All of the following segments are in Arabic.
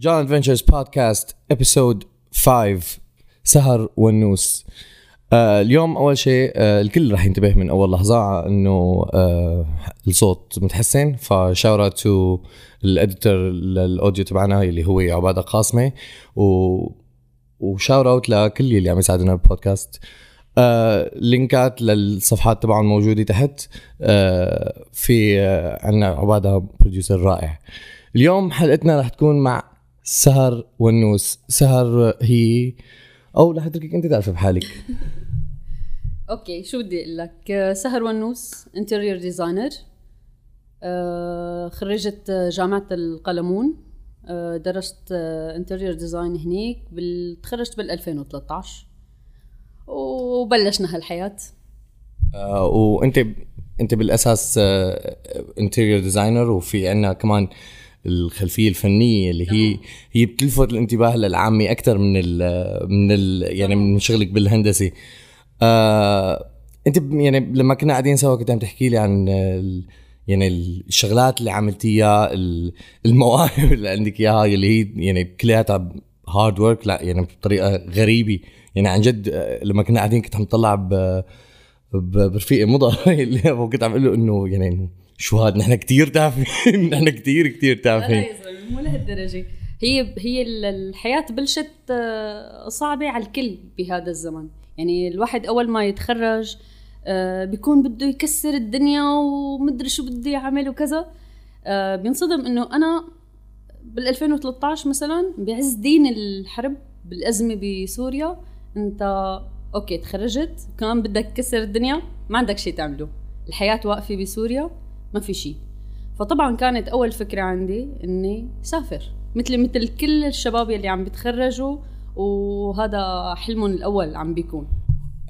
جون Adventures Podcast Episode 5 سهر ونوس آه اليوم أول شيء آه الكل راح ينتبه من أول لحظة إنه آه الصوت متحسن فشاورا تو الاديتور الاوديو تبعنا اللي هو عبادة قاسمة و و shout out لكل اللي عم يساعدنا بالبودكاست. آه لينكات للصفحات تبعهم موجودة تحت. آه في آه عندنا عبادة producer رائع. اليوم حلقتنا راح تكون مع سهر ونوس سهر هي أو رح أتركك أنت تعرفي بحالك. okay شو بدي أقول لك؟ آه، سهر ونوس interior designer خريجة جامعة القلمون. آه، درست interior design هنيك بال... تخرجت بال 2013 وبلشنا هالحياة. آه وأنت أنت بالأساس interior designer وفي عندنا كمان الخلفية الفنية اللي هي هي بتلفت الانتباه للعامي أكثر من ال من ال يعني من شغلك بالهندسة. آه أنت يعني لما كنا قاعدين سوا كنت عم تحكي لي عن يعني الشغلات اللي عملتيها المواهب اللي عندك إياها اللي هي يعني كلياتها hard work لا يعني بطريقة غريبة. يعني عن جد آه، لما كنا قاعدين كنت عم طلع برفيقي مضى اللي كنت عم أقول له إنه يعني شو هاد نحن كثير تافهين نحن كثير كثير تافهين مو لهالدرجة. هي هي الحياة بلشت آه، صعبة على الكل بهذا الزمن. يعني الواحد أول ما يتخرج آه، بيكون بده يكسر الدنيا ومدري شو بده يعمل وكذا. آه، بينصدم إنه أنا بال 2013 مثلا بعز دين الحرب بالأزمة بسوريا أنت أوكي تخرجت كمان بدك تكسر الدنيا ما عندك شيء تعمله. الحياة واقفة بسوريا. ما في شيء فطبعا كانت أول فكرة عندي إني سافر مثل مثل كل الشباب يلي عم بيتخرجوا وهذا حلمهم الأول عم بيكون.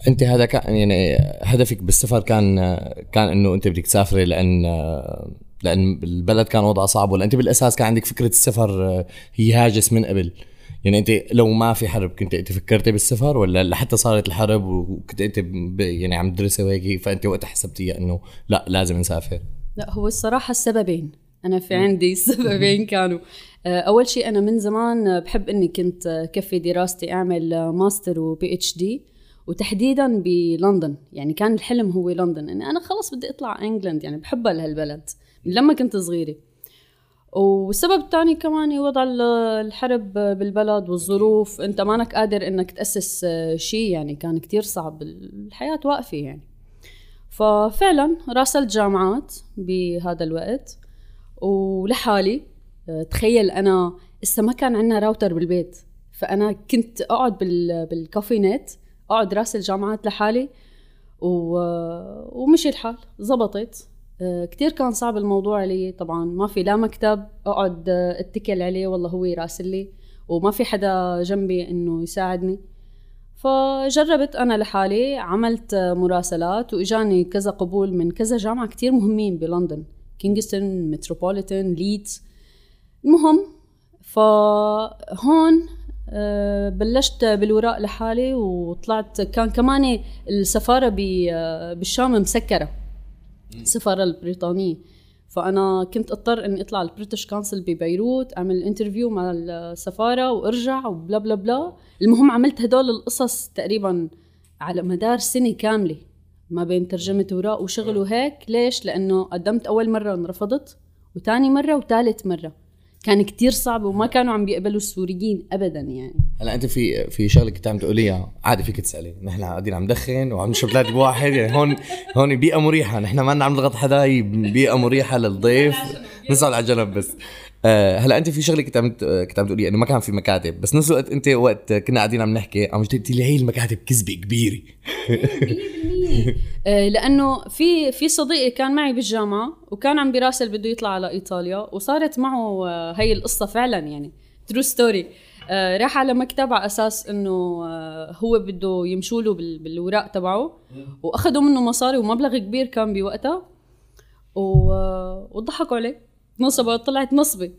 أنت هذا كان يعني هدفك بالسفر كان كان إنه أنت بدك تسافري لأن لأن البلد كان وضعه صعب ولا أنت بالأساس كان عندك فكرة السفر هي هاجس من قبل؟ يعني أنت لو ما في حرب كنت أنت فكرتي بالسفر ولا لحتى صارت الحرب وكنت أنت يعني عم تدرسي وهيك فأنت وقتها حسبتيها إنه لا لازم نسافر؟ لا هو الصراحة السببين. أنا في عندي سببين كانوا. آه، أول شيء أنا من زمان بحب إني كنت كفي دراستي أعمل master و PhD وتحديدا بلندن. يعني كان الحلم هو لندن. إني أنا خلص بدي أطلع England. يعني بحبها لهالبلد من لما كنت صغيرة. والسبب الثاني كمان وضع الحرب بالبلد والظروف. أنت مانك قادر إنك تأسس شيء يعني كان كتير صعب. الحياة واقفة يعني. ففعلا راسلت جامعات بهذا الوقت ولحالي آه، تخيل أنا لسه ما كان عندنا راوتر بالبيت فأنا كنت أقعد بالكافي نت أقعد راسل جامعات لحالي و... ومشي الحال زبطت. آه، كتير كان صعب الموضوع علي طبعا ما في لا مكتب أقعد اتكل عليه والله هو يراسل لي وما في حدا جنبي إنه يساعدني. فجربت أنا لحالي عملت مراسلات وإجاني كذا قبول من كذا جامعة كتير مهمين بلندن كينغستون متروبوليتان ليدز. المهم فهون آه، بلشت بالوراق لحالي وطلعت كان كمان السفارة آه، بالشام مسكرة. السفارة البريطانية. فأنا كنت أضطر إني أطلع ال British Council ببيروت أعمل interview مع السفاره وأرجع وبلا بلا بلا. المهم عملت هدول القصص تقريبا على مدار سنة كاملة ما بين ترجمة اوراق وشغل وهيك. ليش؟ لأنه قدمت أول مرة انرفضت وثاني مرة وثالث مرة. كان كتير صعب وما كانوا عم بيقبلوا السوريين ابدا يعني. هلا أنت في في شغلة كنت عم تقوليها. عادي فيك تسألي. نحن قاعدين عم ندخن وعم نشرب ثلاث بواحد يعني هون هون بيئة مريحة. نحن ما عم نضغط حدا هي بيئة مريحة للضيف. نسأل على جنب بس. آه هلا انت في شغلة كنت عم كنت عم تقولي إنه ما كان في مكاتب بس نفس الوقت انت وقت كنا قاعدين عم نحكي عم قلت لي هي المكاتب كذبة كبيرة. آه، لأنه في في صديقي كان معي بالجامعة وكان عم بيراسل بده يطلع على إيطاليا وصارت معه آه، هي القصة فعلا يعني true story راح على مكتب على أساس إنه آه، هو بده يمشوا له بالوراق تبعه وأخذوا منه مصاري ومبلغ كبير كان بوقتها وضحكوا عليه. نصبه طلعت نصبه.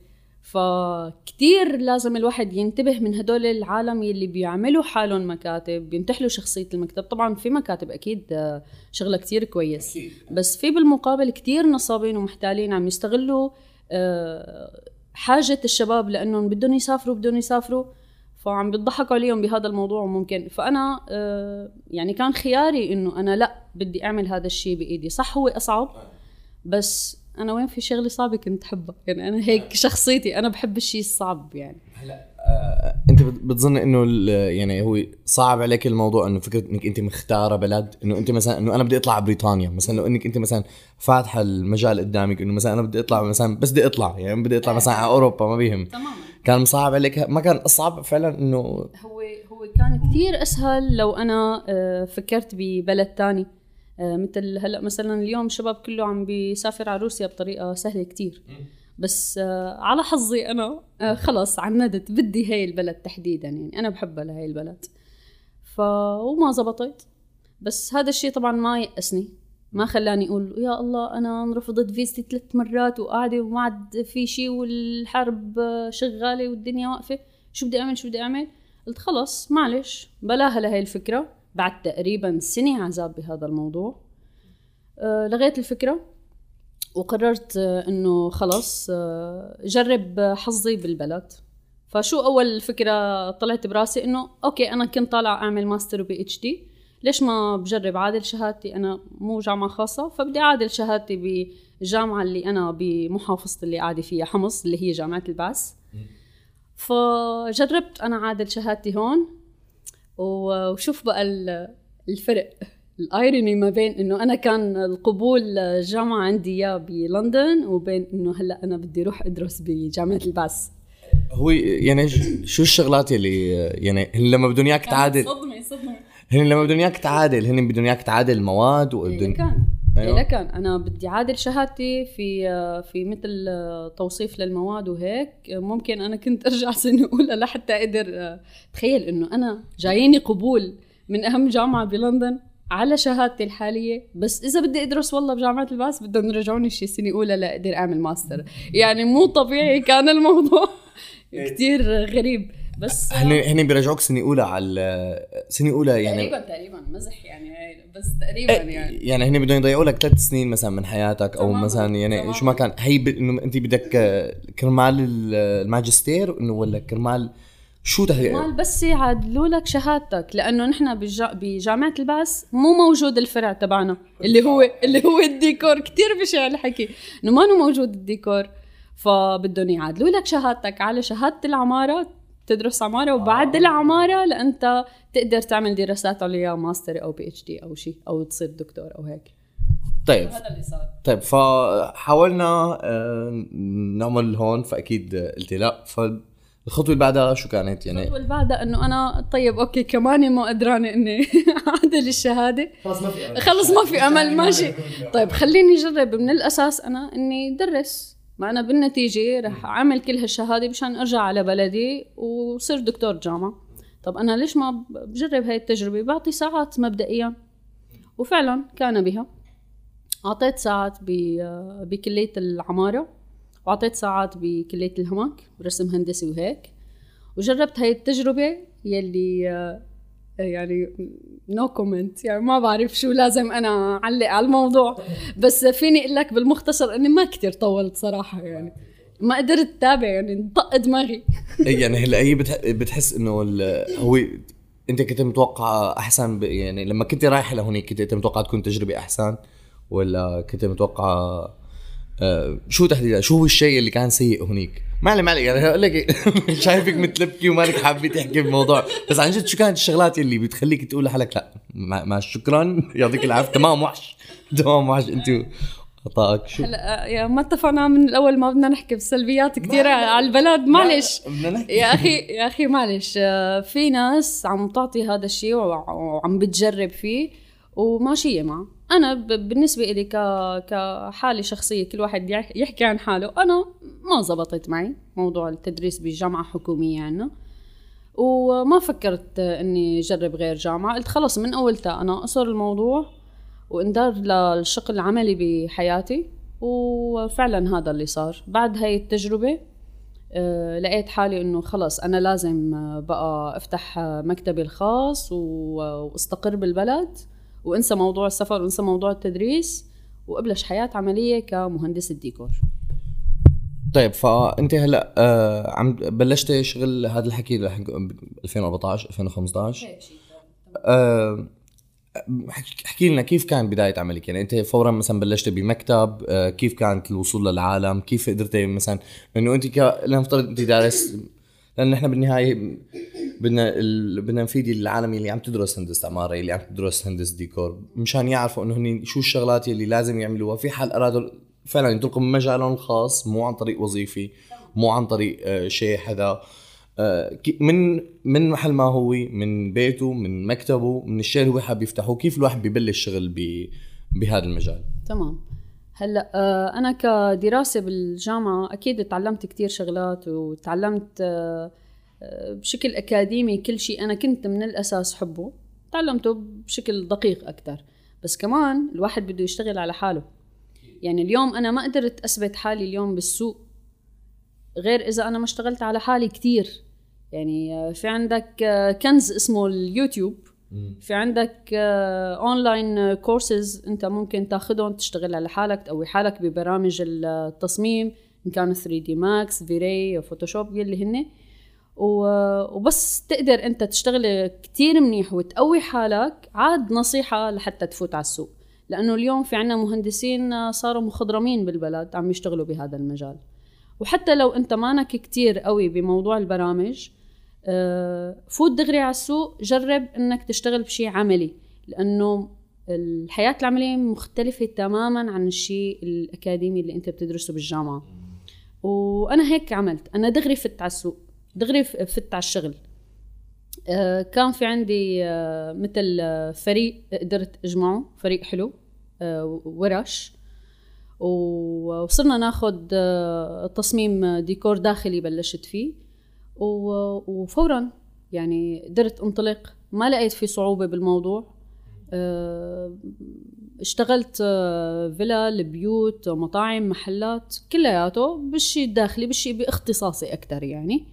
فكتير لازم الواحد ينتبه من هدول العالم يلي بيعملوا حالهم مكاتب بينتحلوا شخصية المكتب. طبعا في مكاتب أكيد آه، شغلة كتير كويس. بس في بالمقابل كتير نصابين ومحتالين عم يستغلوا آه، حاجة الشباب لأنهم بدهم يسافروا بدهم يسافروا. فعم بيضحكوا عليهم بهذا الموضوع ممكن. فأنا آه، يعني كان خياري إنه أنا لا بدي أعمل هذا الشيء بإيدي. صح هو أصعب بس أنا وين في شغله صعبه كنت احبها يعني أنا هيك شخصيتي أنا بحب الشيء الصعب يعني. هلا آه أنت بت- بتظن إنه يعني هو صعب عليك الموضوع إنه فكرة إنك أنت مختارة بلد؟ إنه أنت مثلا إنه أنا بدي أطلع على بريطانيا مثلا لو إنك أنت مثلا فاتحة المجال قدامك إنه مثلا أنا بدي أطلع مثلا بس بدي أطلع يعني بدي أطلع مثلا على أوروبا ما بيهم. تماما. كان صعب عليك؟ ما كان اصعب فعلا إنه هو هو كان كثير أسهل لو أنا آه، فكرت ببلد تاني. آه، مثل هلأ مثلا اليوم الشباب كله عم بيسافر على روسيا بطريقة سهلة كتير. بس آه، على حظي أنا آه، خلص عندت بدي هاي البلد تحديدا يعني أنا بحبها لهي البلد. ف وما زبطت. بس هذا الشيء طبعا ما يأسني. ما خلاني أقول يا الله أنا انرفضت فيزتي ثلاث مرات وقاعدة وما عاد في شيء والحرب آه، شغالة والدنيا واقفة. شو بدي أعمل؟ شو بدي أعمل؟ قلت خلص معلش بلاها لهي الفكرة. بعد تقريبا سنة عذاب بهذا الموضوع. آه، لغيت الفكرة وقررت آه، إنه خلص آه، جرب حظي بالبلد. فشو أول فكرة طلعت براسي؟ إنه okay أنا كنت طالعه أعمل master و PhD ليش ما بجرب؟ عادل شهادتي أنا مو جامعة خاصة فبدي أعادل شهادتي بالجامعة اللي أنا بمحافظتي اللي قاعدة فيها حمص اللي هي جامعة البعث فجربت أنا عادل شهادتي هون. وشوف بقى ال- الفرق الإيروني ما بين إنه أنا كان القبول الجامعة عندي إياه بلندن وبين إنه هلأ أنا بدي أروح أدرس بجامعة البعث هو يعني شو الشغلات اللي يعني هن لما بدهم إياك تعادل؟ صدمة صدمة. هن لما بدهم إياك تعادل هن بدهم إياك تعادل المواد إيه وبدهم كان. أيوة. كان أنا بدي عادل شهادتي في في مثل توصيف للمواد وهيك. ممكن أنا كنت أرجع سنة أولى لحتى أقدر تخيل إنه أنا جاييني قبول من أهم جامعة بلندن على شهادتي الحالية. بس إذا بدي أدرس والله بجامعة البعث بدهم يرجعوني شي سنة أولى لأقدر أعمل ماستر. يعني مو طبيعي كان الموضوع كتير غريب. بس هن هن بيرجعوك سنة أولى على سنة أولى يعني تقريبا تقريبا مزح يعني بس تقريبا يعني. يعني هن بدهم يضيعوا لك ثلاث سنين مثلا من حياتك أو مثلا يعني تماماً. شو ما كان هي ب... إنه أنت بدك آه، كرمال ال- الماجستير إنه ولا كرمال شو تحديد مال بس يعدلوا لك شهادتك لأنه نحن بجا... بجامعة البعث مو موجود الفرع تبعنا اللي هو اللي هو الديكور. كتير بشع الحكي. إنه ما موجود الديكور فبدهم يعدلوا لك شهادتك على شهادة العماره تدرس عمارة وبعد العمارة لأنت تقدر تعمل دراسات عليا ماستر أو PhD أو شيء أو تصير دكتور أو هيك. طيب. هذا اللي صار. طيب فحاولنا آه، نعمل هون فأكيد آه، قلتي لا. فالخطوة اللي بعدها شو كانت؟ يعني الخطوة اللي بعدها إنه أنا طيب okay كمان ما قدرانة إني اعدل الشهادة. خلص ما في خلص ما في أمل ماشي. طيب خليني أجرب. من الأساس أنا إني درس. ما أنا بالنتيجة رح أعمل كل هالشهادة مشان أرجع على بلدي وصير دكتور جامعة. طب أنا ليش ما بجرب هاي التجربة؟ بعطي ساعات مبدئيا. وفعلا كان بها. أعطيت ساعات ب- بكلية العمارة وأعطيت ساعات بكلية الهمك رسم هندسي وهيك. وجربت هاي التجربة يلي يعني no no comment يعني ما بعرف شو لازم أنا أعلق على الموضوع بس فيني أقول لك بالمختصر إني ما كتير طولت صراحة يعني ما قدرت أتابع يعني انطق دماغي يعني هلا هي بتح... بتحس إنه. هو أنت كنت متوقع أحسن. يعني لما كنت رايحة لهونيك كنت متوقع تكون تجربة أحسن ولا كنت متوقع آه شو تحديدا شو هو الشيء اللي كان سيء هونيك ما علي ما علي يعني هقول لك شايفك متلبكي ومالك حابة تحكي بالموضوع. بس عن جد شو كانت الشغلات اللي بتخليك تقول لحالك لا ما, ما شكرا يعطيك العافية. تمام وحش تمام وحش. انت خطاك شو؟ هلا يا ما اتفقنا من الأول ما بدنا نحكي بسلبيات كثير على البلد. معلش. يا أخي يا أخي معلش. آه، في ناس عم تعطي هذا الشيء وع- وعم بتجرب فيه وماشية معه. أنا ب- بالنسبة إلي ك... كحالة شخصية كل واحد يح- يحكي عن حاله أنا ما زبطت معي موضوع التدريس بجامعة حكومية عنا وما فكرت إني أجرب غير جامعة قلت خلص من أولتها أنا أقصر الموضوع وإندار للشق العملي بحياتي وفعلا هذا اللي صار. بعد هاي التجربة آه، لقيت حالي إنه خلص أنا لازم آه، بقى أفتح آه، مكتبي الخاص وأستقر بالبلد. وانسى موضوع السفر وانسى موضوع التدريس وابلش حياة عملية كمهندس الديكور. طيب فأنت هلأ آه عم بلشت شغل هذا الحكي ب 2014 2015 آه احكي لنا كيف كان بداية عملك؟ يعني أنت فورا مثلا بلشت بمكتب آه كيف كانت الوصول للعالم؟ كيف قدرتي مثلا إنه أنت. لنفترض أنت دارس لأن إحنا بالنهاية بدنا ال... بدنا نفيد العالم اللي عم تدرس هندسة عمارة اللي عم تدرس هندسة ديكور مشان يعرفوا إنه هن شو الشغلات اللي لازم يعملوها. في حال أرادوا فعلا ينطلقوا من مجالهم الخاص مو عن طريق وظيفي مو عن طريق آه شيء حدا آه من من محل ما هو من بيته من مكتبه من الشيء اللي هو حابب يفتحه كيف الواحد ببلش شغل ب... بهذا المجال؟ تمام. هلا آه، أنا كدراسة بالجامعة أكيد تعلمت كتير شغلات وتعلمت آه، آه، بشكل أكاديمي كل شيء أنا كنت من الأساس حبه تعلمته بشكل دقيق أكثر بس كمان الواحد بده يشتغل على حاله. يعني اليوم أنا ما قدرت أثبت حالي اليوم بالسوق غير إذا أنا ما اشتغلت على حالي كتير. يعني في عندك كنز اسمه اليوتيوب. في عندك online courses انت ممكن تاخذهم تشتغل على حالك تقوي حالك ببرامج التصميم إن كان 3D Max V-Ray Photoshop يلي هن وبس تقدر انت تشتغل كتير منيح وتقوي حالك. عاد نصيحة لحتى تفوت على السوق. لأنه اليوم في عنا مهندسين صاروا مخضرمين بالبلد عم يشتغلوا بهذا المجال. وحتى لو انت مانك كتير قوي بموضوع البرامج آه، فوت دغري على السوق جرب إنك تشتغل بشيء عملي لأنه الحياة العملية مختلفة تماما عن الشيء الأكاديمي اللي أنت بتدرسه بالجامعة. وأنا هيك عملت أنا دغري فت على السوق دغري فت على الشغل. آه، كان في عندي آه، مثل فريق قدرت أجمعه فريق حلو ورش. وصرنا ناخد تصميم ديكور داخلي بلشت فيه. وفورا يعني قدرت انطلق ما لقيت في صعوبة بالموضوع. آه، اشتغلت آه، فيلا بيوت مطاعم محلات كلياته بالشيء الداخلي بالشيء باختصاصي أكثر يعني.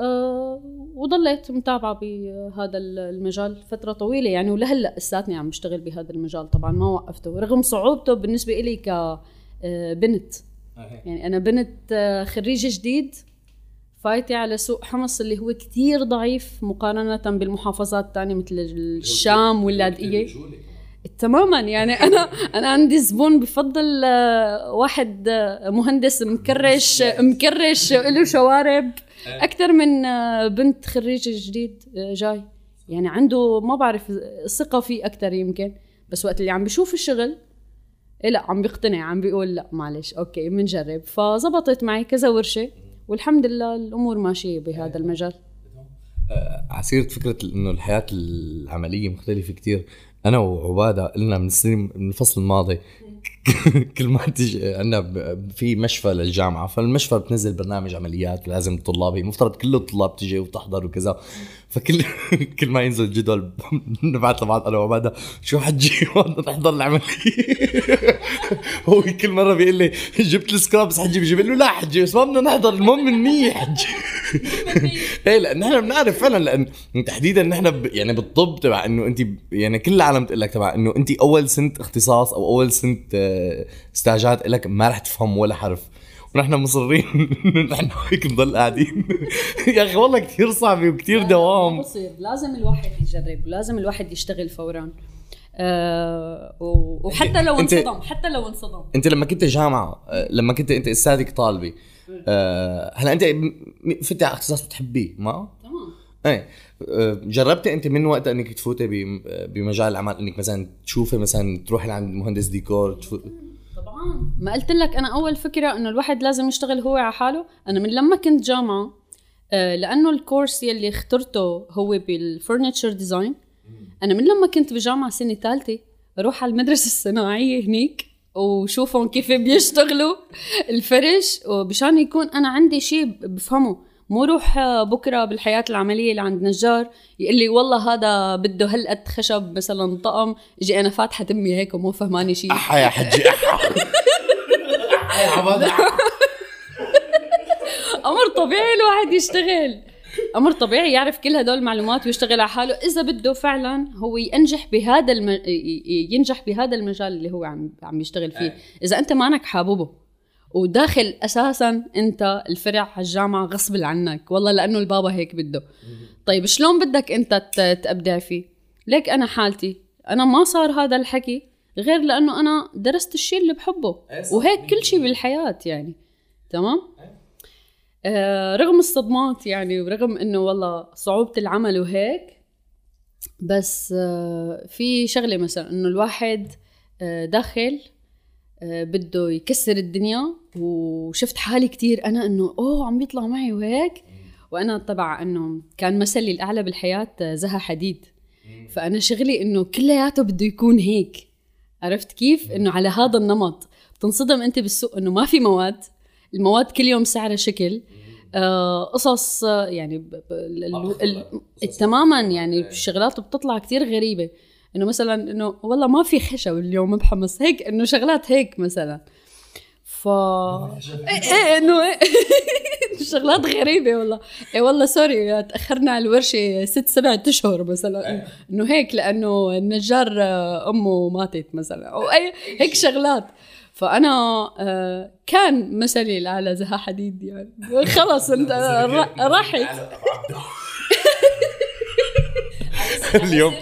أه وضليت متابعة بهذا المجال فترة طويلة يعني. ولهلأ لساتني عم بشتغل بهذا المجال طبعا ما وقفته. رغم صعوبته بالنسبة إلي كبنت آه، يعني أنا بنت خريجة جديد. فايتة على سوق حمص اللي هو كتير ضعيف مقارنة بالمحافظات الثانية مثل الشام واللاذقية تماما يعني أنا أنا عندي زبون بفضل آه، واحد آه، مهندس مكرش مكرش له شوارب. أكثر من آه، بنت خريج جديد جاي. يعني عنده ما بعرف ثقة فيه أكثر يمكن. بس وقت اللي عم بشوف الشغل إيه لا عم بيقتنع عم بيقول لا معلش أوكي بنجرب فزبطت معي كذا ورشة. والحمد لله الأمور ماشية بهذا المجال. آه، عسيرة فكرة إنه الحياة العملية مختلفة كتير. أنا وعبادة قلنا من السنين من الفصل الماضي. كل ما تجي عندنا في مشفى للجامعة فالمشفى بتنزل برنامج عمليات لازم الطلاب هي مفترض كل الطلاب تجي وتحضر وكذا فكل كل ما ينزل جدول نبعث لبعض أنا وعبادة شو حجي نحضر العملية. هو كل مرة بيقول لي جبت السكرابس حجي بجيب له لا حجي بس ما بدنا نحضر المهم النية حجي إيه لأن إحنا بنعرف فعلا لأن تحديدا نحن يعني بالطب تبع إنه انت يعني كل العالم تقول لك تبع إنه انت أول سنه اختصاص أو أول سنه استاجات لك ما رح تفهم ولا حرف. ونحن مصرين نحن هيك نضل قاعدين. يا أخي والله كثير صعبة وكثير دوام. بصير لازم الواحد يجرب ولازم الواحد يشتغل فورا. أه وحتى لو انصدم حتى لو انصدم. أنت لما كنت جامعة آه، لما كنت أنت أستاذك طالبي أه هلا أنت فتي على اختصاص بتحبيه ما؟ تمام. إيه. جربتي انت من وقت انك تفوتي بمجال الأعمال انك مثلا تشوفي مثلا تروحي لعند مهندس ديكور طبعا. ما قلت لك أنا أول فكرة إنه الواحد لازم يشتغل هو على حاله. أنا من لما كنت جامعة آه، لأنه ال course يلي اخترته هو بال furniture design أنا من لما كنت بجامعة سنة ثالثة بروح على المدرسة الصناعية هنيك وشوفهم كيف بيشتغلوا الفرش وبشان يكون أنا عندي شيء بفهمه. مو روح بكرة بالحياة العملية لعند نجار يقول لي والله هذا بده هالقد خشب مثلا طقم. إجي أنا فاتحة تمي هيك ومو فهماني شيء أحا يا حجي أحا. أمر طبيعي الواحد يشتغل. أمر طبيعي يعرف كل هدول المعلومات ويشتغل على حاله. إذا بده فعلا هو ينجح بهذا الم... ينجح بهذا المجال اللي هو عم عم يشتغل فيه. إذا أنت مانك حاببه. وداخل أساسا أنت الفرع على الجامعة غصب عنك. والله لأنه البابا هيك بده. طيب شلون بدك أنت تبدع فيه؟ ليك أنا حالتي. أنا ما صار هذا الحكي غير لأنه أنا درست الشيء اللي بحبه. وهيك كل شيء بالحياة يعني. تمام؟ آه رغم الصدمات يعني ورغم إنه والله صعوبة العمل وهيك بس آه في شغلة مثلا إنه الواحد آه داخل بده يكسر الدنيا. وشفت حالي كتير أنا إنه أوه عم بيطلع معي وهيك. وأنا طبعا إنه كان مثلي الأعلى بالحياة آه، زها حديد. فأنا شغلي إنه كلياته بده يكون هيك. عرفت كيف؟ إنه على هذا النمط. بتنصدم أنت بالسوق إنه ما في مواد. المواد كل يوم سعرها شكل. آه، قصص يعني تماما يعني الشغلات بتطلع كتير غريبة. إنه مثلا إنه والله ما في خشب اليوم بحمص هيك إنه شغلات هيك مثلا. ف إيه إيه إنه إيه. شغلات غريبة والله. إيه والله سوري تأخرنا على الورشة ست سبعة أشهر مثلا. إنه هيك لأنه النجار أمه ماتت مثلا أو أي هيك شغلات. فأنا آه، كان مثلي الأعلى زها حديد يعني. خلص أنت راحت. اليوم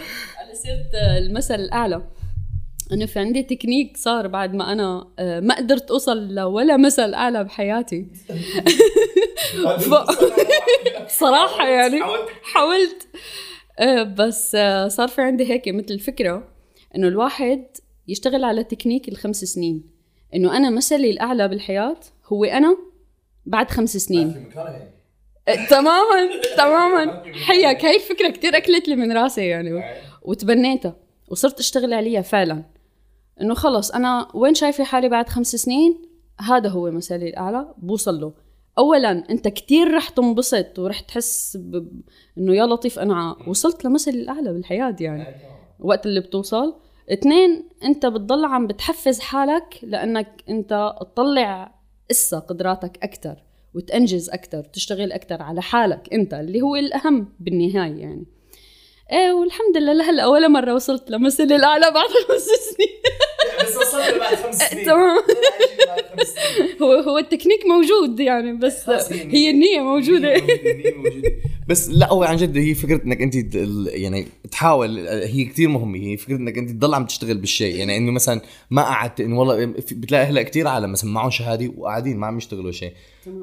على سيره المثل الأعلى. أنا في عندي تكنيك صار بعد ما أنا آه، ما قدرت أوصل لولا مثل أعلى بحياتي. ف... صراحة يعني حاولت. آه، بس صار في عندي هيك مثل فكرة إنه الواحد يشتغل على تكنيك الخمس سنين. إنه أنا مثلي الأعلى بالحياة هو أنا بعد خمس سنين. تماما تماما. هيك هاي الفكرة كتير أكلت لي من راسي يعني. وتبنيتها وصرت أشتغل عليها فعلا. إنه خلص أنا وين شايفة حالي بعد خمس سنين؟ هذا هو مثلي الأعلى بوصل له. اولا أنت كتير رح تنبسط ورح تحس ب... إنه يا لطيف أنا وصلت لمثلي الأعلى بالحياة يعني وقت اللي بتوصل. اثنين أنت بتضل عم بتحفز حالك لأنك أنت تطلع اسا قدراتك أكثر وتنجز أكثر تشتغل أكثر على حالك أنت اللي هو الأهم بالنهاية يعني. إيه والحمد لله لهلا ولا مرة وصلت لمثل الأعلى بعد خمس سنين. بس وصلت بعد خمس سنين. تمام. هو هو التكنيك موجود يعني بس هي النية. موجودة. بس لا هو عن جد هي فكرة إنك أنت يعني تحاول هي كثير مهمة. هي فكرة إنك أنت تضل عم تشتغل بالشيء. يعني إنه مثلا ما قعدت إنه والله بتلاقي هلا كثير عالم مثلا معهم شهادة وقاعدين ما عم يشتغلوا شيء.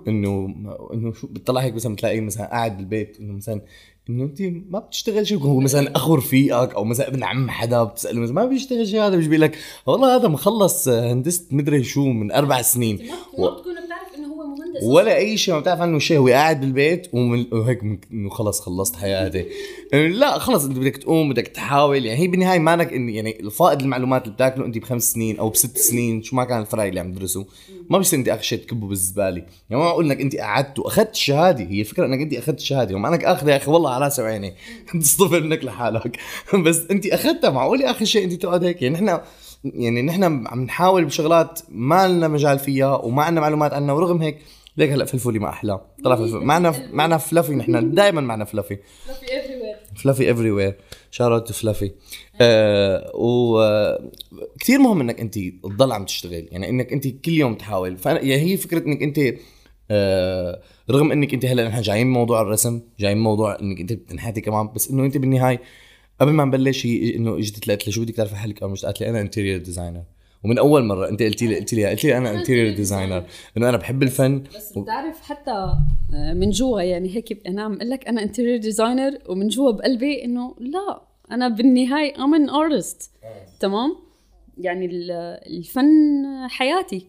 إنه إنه شو بتطلع هيك مثلا بتلاقي مثلا قاعد بالبيت. إنه مثلا إنه أنت ما بتشتغل شيء هو مثلا اخو رفيقك أو مثلا ابن عم حدا بتسأله مثلا ما بيشتغل شيء هذا بيجي لك والله هذا مخلص هندسة مدري شو من أربع سنين. ما بتكون بتعرف مهندس. ولا أي شيء ما بتعرف عنه شيء. هو قاعد بالبيت وهيك إنه خلص خلصت حياتي. لا خلص أنت بدك تقوم بدك تحاول. يعني هي بالنهاية مالك يعني الفائض المعلومات اللي بتاكله أنت بخمس سنين أو بست سنين شو ما كان الفرق اللي عم تدرسه ما بصير أنت آخر شيء تكبه بالزبالة. يعني ما أقول انك أنت قعدت وأخذت الشهاده هي الفكرة إنك أنت أخذت الشهاده وما أنك آخذها يا أخي والله على راسي وعيني تصطفل منك لحالك. بس أنت أخذتها معقول اخر شيء أنت تقعد هيك؟ يعني نحن يعني نحن عم نحاول بشغلات ما لنا مجال فيها وما عندنا معلومات عنها ورغم هيك ليك هلا فلفولي ما أحلى. طلع فلفولي معنا معنا Fluffy نحن. دائما معنا Fluffy Fluffy everywhere Fluffy everywhere Fluffy آه وكثير مهم إنك أنت تضل عم تشتغل. يعني إنك أنت كل يوم تحاول. فأنا يعني هي فكرة إنك أنت آه رغم إنك أنت هلا نحن جايين موضوع الرسم جايين موضوع إنك أنت بتنحتي كمان بس إنه أنت بالنهاية قبل ما نبلش هي إنه اجت قالت لي شو بدك تعرفي حالك أو مش قالت لي أنا interior designer ومن أول مرة أنت قلتي لي قلت لي قلت لي أنا interior designer إنه أنا بحب الفن بس بتعرف حتى آه، من جوا يعني هيك أنا عم أقول لك أنا interior designer ومن جوا بقلبي إنه لا أنا بالنهاية I'm an artist تمام؟ يعني الفن حياتي.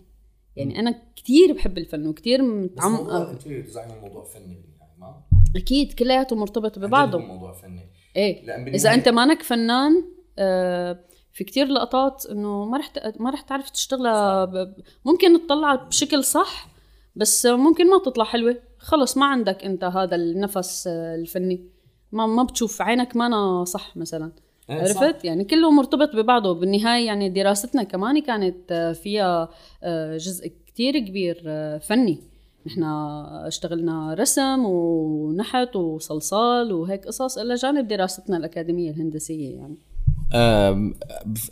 يعني أنا كثير بحب الفن وكثير متعمقه interior designer موضوع فني يعني ما؟ أكيد كلياته مرتبط ببعضه. موضوع فني؟ إيه. إذا أنت مانك فنان آه في كتير لقطات إنه ما رح ما رح تعرف تشتغلها ب... ممكن تطلع بشكل صح بس ممكن ما تطلع حلوة. خلص ما عندك أنت هذا النفس الفني. ما ما بتشوف عينك ما صح مثلا. إيه، عرفت؟ يعني كله مرتبط ببعضه. بالنهاية يعني دراستنا كمان كانت فيها آه، جزء كتير كبير آه، فني. نحن اشتغلنا رسم ونحت وصلصال وهيك قصص الا جانب دراستنا الأكاديمية الهندسية يعني.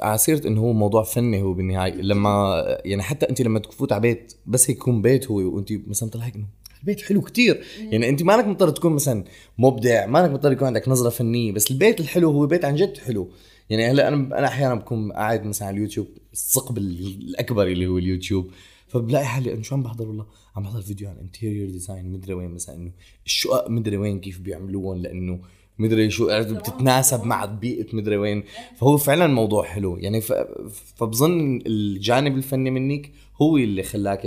على سيرة إنه هو موضوع فني هو بالنهاية لما يعني حتى أنت لما تفوت على بيت بس يكون بيت هو وأنت مثلا طلع هيك إنه البيت حلو كتير. يعني أنت مانك مضطر تكون مثلا مبدع مانك مضطر يكون عندك نظرة فنية بس البيت الحلو هو بيت عن جد حلو. يعني هلأ أنا أنا أحيانا بكون قاعد مثلا على اليوتيوب الثقب الأكبر اللي هو اليوتيوب. فبلاقي حالي إنه شو عم بحضر؟ والله عم بحضر فيديو عن interior design مدري وين مثلا إنه الشقق مدري وين كيف بيعملوهم لإنه مدري شو بتتناسب مع بيئة مدري وين. فهو فعلا موضوع حلو. يعني. فبظن الجانب الفني منك هو اللي خلاك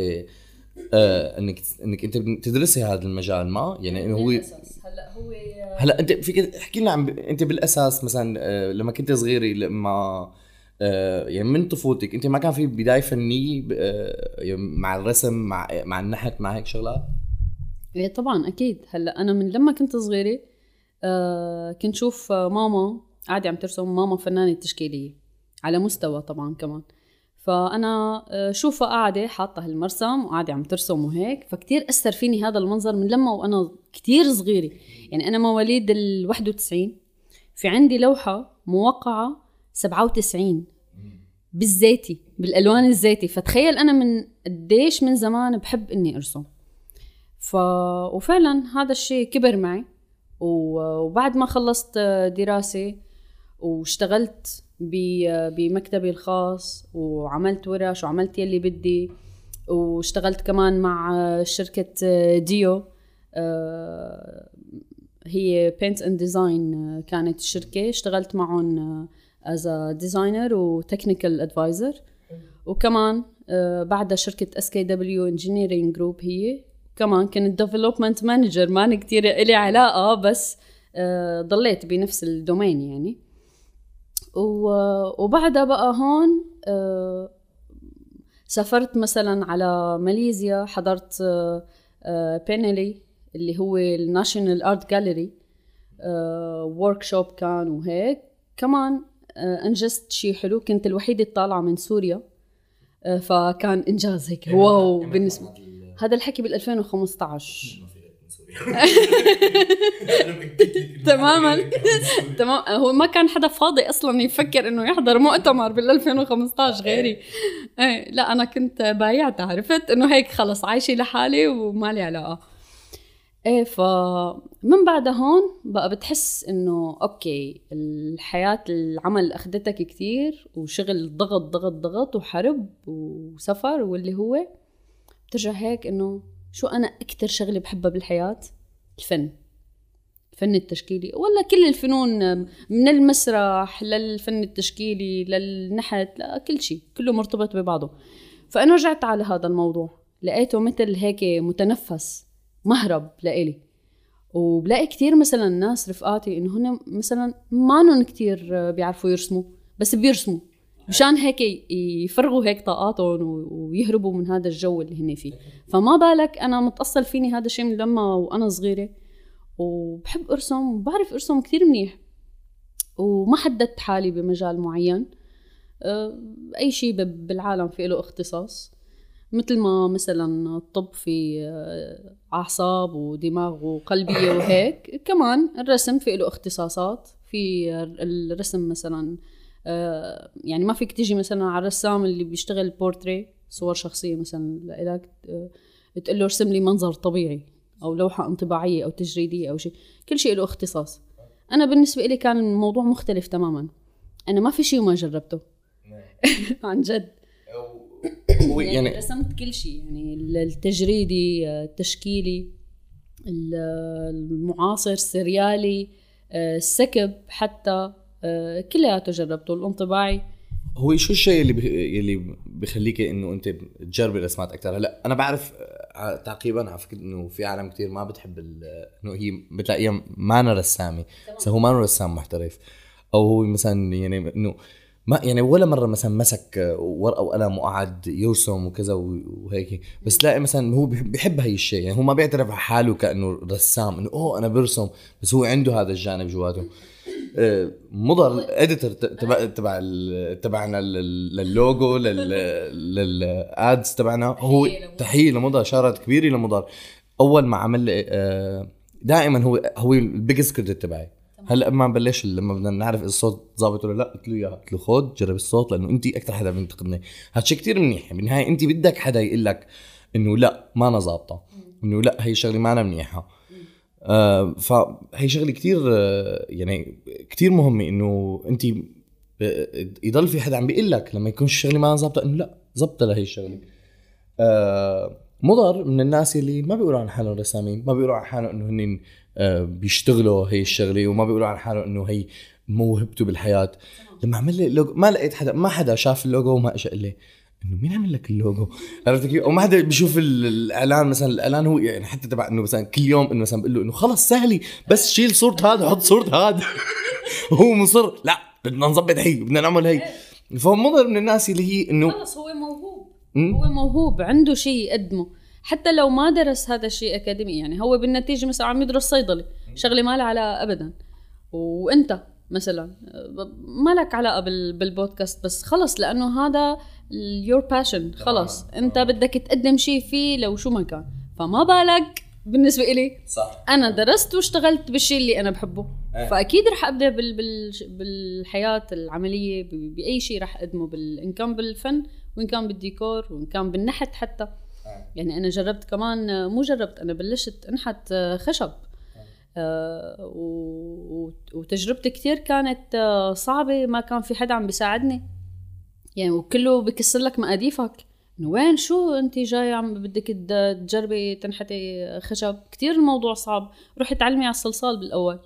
آه إنك إنك أنت تدرسي هذا المجال ما؟ يعني إنه هو هلأ هو هلأ أنت فيك احكي لنا عن أنت بالأساس مثلا آه، لما كنت صغيرة لما يعني من طفولتك انت ما كان في بداية فنية آه، يعني مع الرسم مع مع النحت مع هيك شغلات؟ إيه طبعا أكيد. هلأ أنا من لما كنت صغيرة آه كنت شوف آه، ماما قاعدة عم ترسم ماما فنانة تشكيلية على مستوى طبعا كمان. فأنا آه، شوفها قاعدة حاطة هالمرسم وقاعدة عم ترسم وهيك فكتير أثر فيني هذا المنظر من لما وأنا كتير صغيرة. يعني أنا مواليد ال 91 في عندي لوحة موقعة 97 بالزيتي بالألوان الزيتي فتخيل أنا من قديش من زمان بحب إني أرسم. ف... وفعلا هذا الشيء كبر معي. وبعد ما خلصت دراسة واشتغلت بمكتبي الخاص وعملت ورش وعملت يلي بدي واشتغلت كمان مع شركة ديو آه، هي Paint and Design كانت الشركة اشتغلت معهم as designer و technical advisor وكمان آه، بعدها شركة SKW Engineering Group هي. كمان كنت development manager ما كتير إلي علاقة بس آه، ضليت بنفس ال domain يعني. و- وبعدها بقى هون آه، سافرت مثلا على ماليزيا حضرت biennale اللي هو ال National Art Gallery workshop كان وهيك. كمان آه، انجزت شيء حلو. كنت الوحيدة الطالعة من سوريا. آه، فكان إنجاز هيك. wow بالنسبة هذا الحكي بال 2015 تماما. تمام. هو ما كان حدا فاضي أصلا يفكر إنه يحضر مؤتمر بال 2015 غيري. إيه لا أنا كنت بايعت عرفت؟ إنه هيك خلص عايشة لحالي وما لي علاقة. إيه فمن بعد هون بقى بتحس إنه أوكي الحياة العمل اخذتك كتير وشغل ضغط ضغط ضغط وحرب وسفر واللي هو بترجع هيك إنه شو أنا أكتر شغلة بحبها بالحياة؟ الفن. الفن التشكيلي. ولا كل الفنون من المسرح للفن التشكيلي للنحت لكل شيء كله مرتبط ببعضه. فأنا رجعت على هذا الموضوع. لقيته مثل هيك متنفس. مهرب لإلي. وبلاقي كتير مثلا ناس رفقاتي إنه هن مثلا مانن كتير بيعرفوا يرسموا بس بيرسموا. مشان هيك يفرغوا هيك طاقاتهم ويهربوا من هذا الجو اللي هن فيه. فما بالك أنا متصل فيني هذا الشيء من لما وأنا صغيرة. وبحب أرسم وبعرف أرسم كتير منيح. وما حددت حالي بمجال معين. أه، أي شيء بالعالم في له اختصاص. مثل ما مثلا الطب في أه، أعصاب ودماغ وقلبية وهيك كمان الرسم في له اختصاصات. في الرسم مثلا أه، يعني ما فيك تيجي مثلا على الرسام اللي بيشتغل بورتري صور شخصية مثلا لإلك أه، تقول له ارسم لي منظر طبيعي أو لوحة انطباعية أو تجريدية أو شيء. كل شيء له اختصاص. أنا بالنسبة لي كان الموضوع مختلف تماما. أنا ما في شيء وما جربته. عن جد. يعني, يعني رسمت كل شيء يعني التجريدي التشكيلي المعاصر السريالي السكب حتى كلياته جربته الانطباعي. هو شو الشيء اللي بي... اللي بخليك إنه أنت تجربي رسمات أكثر هلا أنا بعرف آه، تعقيبا على فكره إنه في عالم كتير ما بتحب. إنه هي بتلاقيها ما أنا رسامه بس هو ما أنا رسام محترف. أو هو مثلا يعني إنه ما يعني ولا مرة مثلا مسك ورقة وقلم وقعد يرسم وكذا وهيك. بس تلاقي مثلا هو بيحب- هاي الشيء. يعني هو ما بيعترف على حاله كأنه رسام إنه أوه أنا برسم. بس هو عنده هذا الجانب جواته. آه، مضر ال editor تبع تبع تبعنا لل- لل logo لل ads تبعنا. هو. تحية لمضر. shout كبيرة لمضر. أول ما عمل لي دائما هو هو ال biggest critic تبعي. هلا ما بلش لما بدنا نعرف إذا الصوت ظابط ولا لا قلت له اياها قلت له خذ جرب الصوت لأنه انت أكثر حدا بينتقدني هذا شيء كثير منيح بالنهاية انت بدك حدا يقول لك إنه لا ما أنا ظابطه إنه لا هي الشغله ما أنا منيحه آه فهي شغلة كثير آه يعني كثير مهمة إنه انت يضل في حدا عم بيقول لك لما يكون الشغله ما ظابطة إنه لا ظبطه لهي الشغلة. آه مضر من الناس اللي ما بيقولوا عن حالهم رسامين ما بيقولوا عن حالهم إنه هن بيشتغلوا هي الشغلة وما بيقولوا عن حالهم إنه هي موهبته بالحياة. لما عمل لي لوجو ما لقيت حدا ما حدا شاف اللوجو وما اجى قال لي إنه مين عمل لك اللوجو؟ عرفت كيف؟ وما حدا بيشوف الإعلان مثلا الإعلان هو يعني حتى تبع إنه مثلا كل يوم إنه مثلا بقول له إنه خلص سهلي بس شيل صورة هذا حط صورة هذا. هو مصر لا بدنا نظبط هي بدنا نعمل هي. فهو من الناس اللي هي إنه خلص هو موهوب. هو موهوب عنده شيء يقدمه. حتى لو ما درس هذا الشيء اكاديمي يعني هو بالنتيجة مثلا عم يدرس صيدله شغلة ما لها علاقة ابدا. وأنت مثلا ما لك علاقة بالبودكاست بس خلص لأنه هذا your passion خلص. أنت بدك تقدم شيء فيه لو شو ما كان. فما بالك بالنسبة إلي صح. أنا درست واشتغلت بالشيء اللي أنا بحبه. أه. فأكيد رح ابدع بال... بال... بالحياة العملية ب... بأي شيء رح أقدمه بال... ان كان بالفن وإن كان بالديكور وإن كان بالنحت حتى. يعني أنا جربت كمان مو جربت أنا بلشت أنحت خشب. آه. وتجربتي كثير كانت آه، صعبة ما كان في حدا عم بيساعدني. يعني وكله بكسر لك مقاديفك. وين؟ شو أنت جاي عم بدك تجربي تنحتي خشب؟ كتير الموضوع صعب. روحي تعلمي على الصلصال بالأول.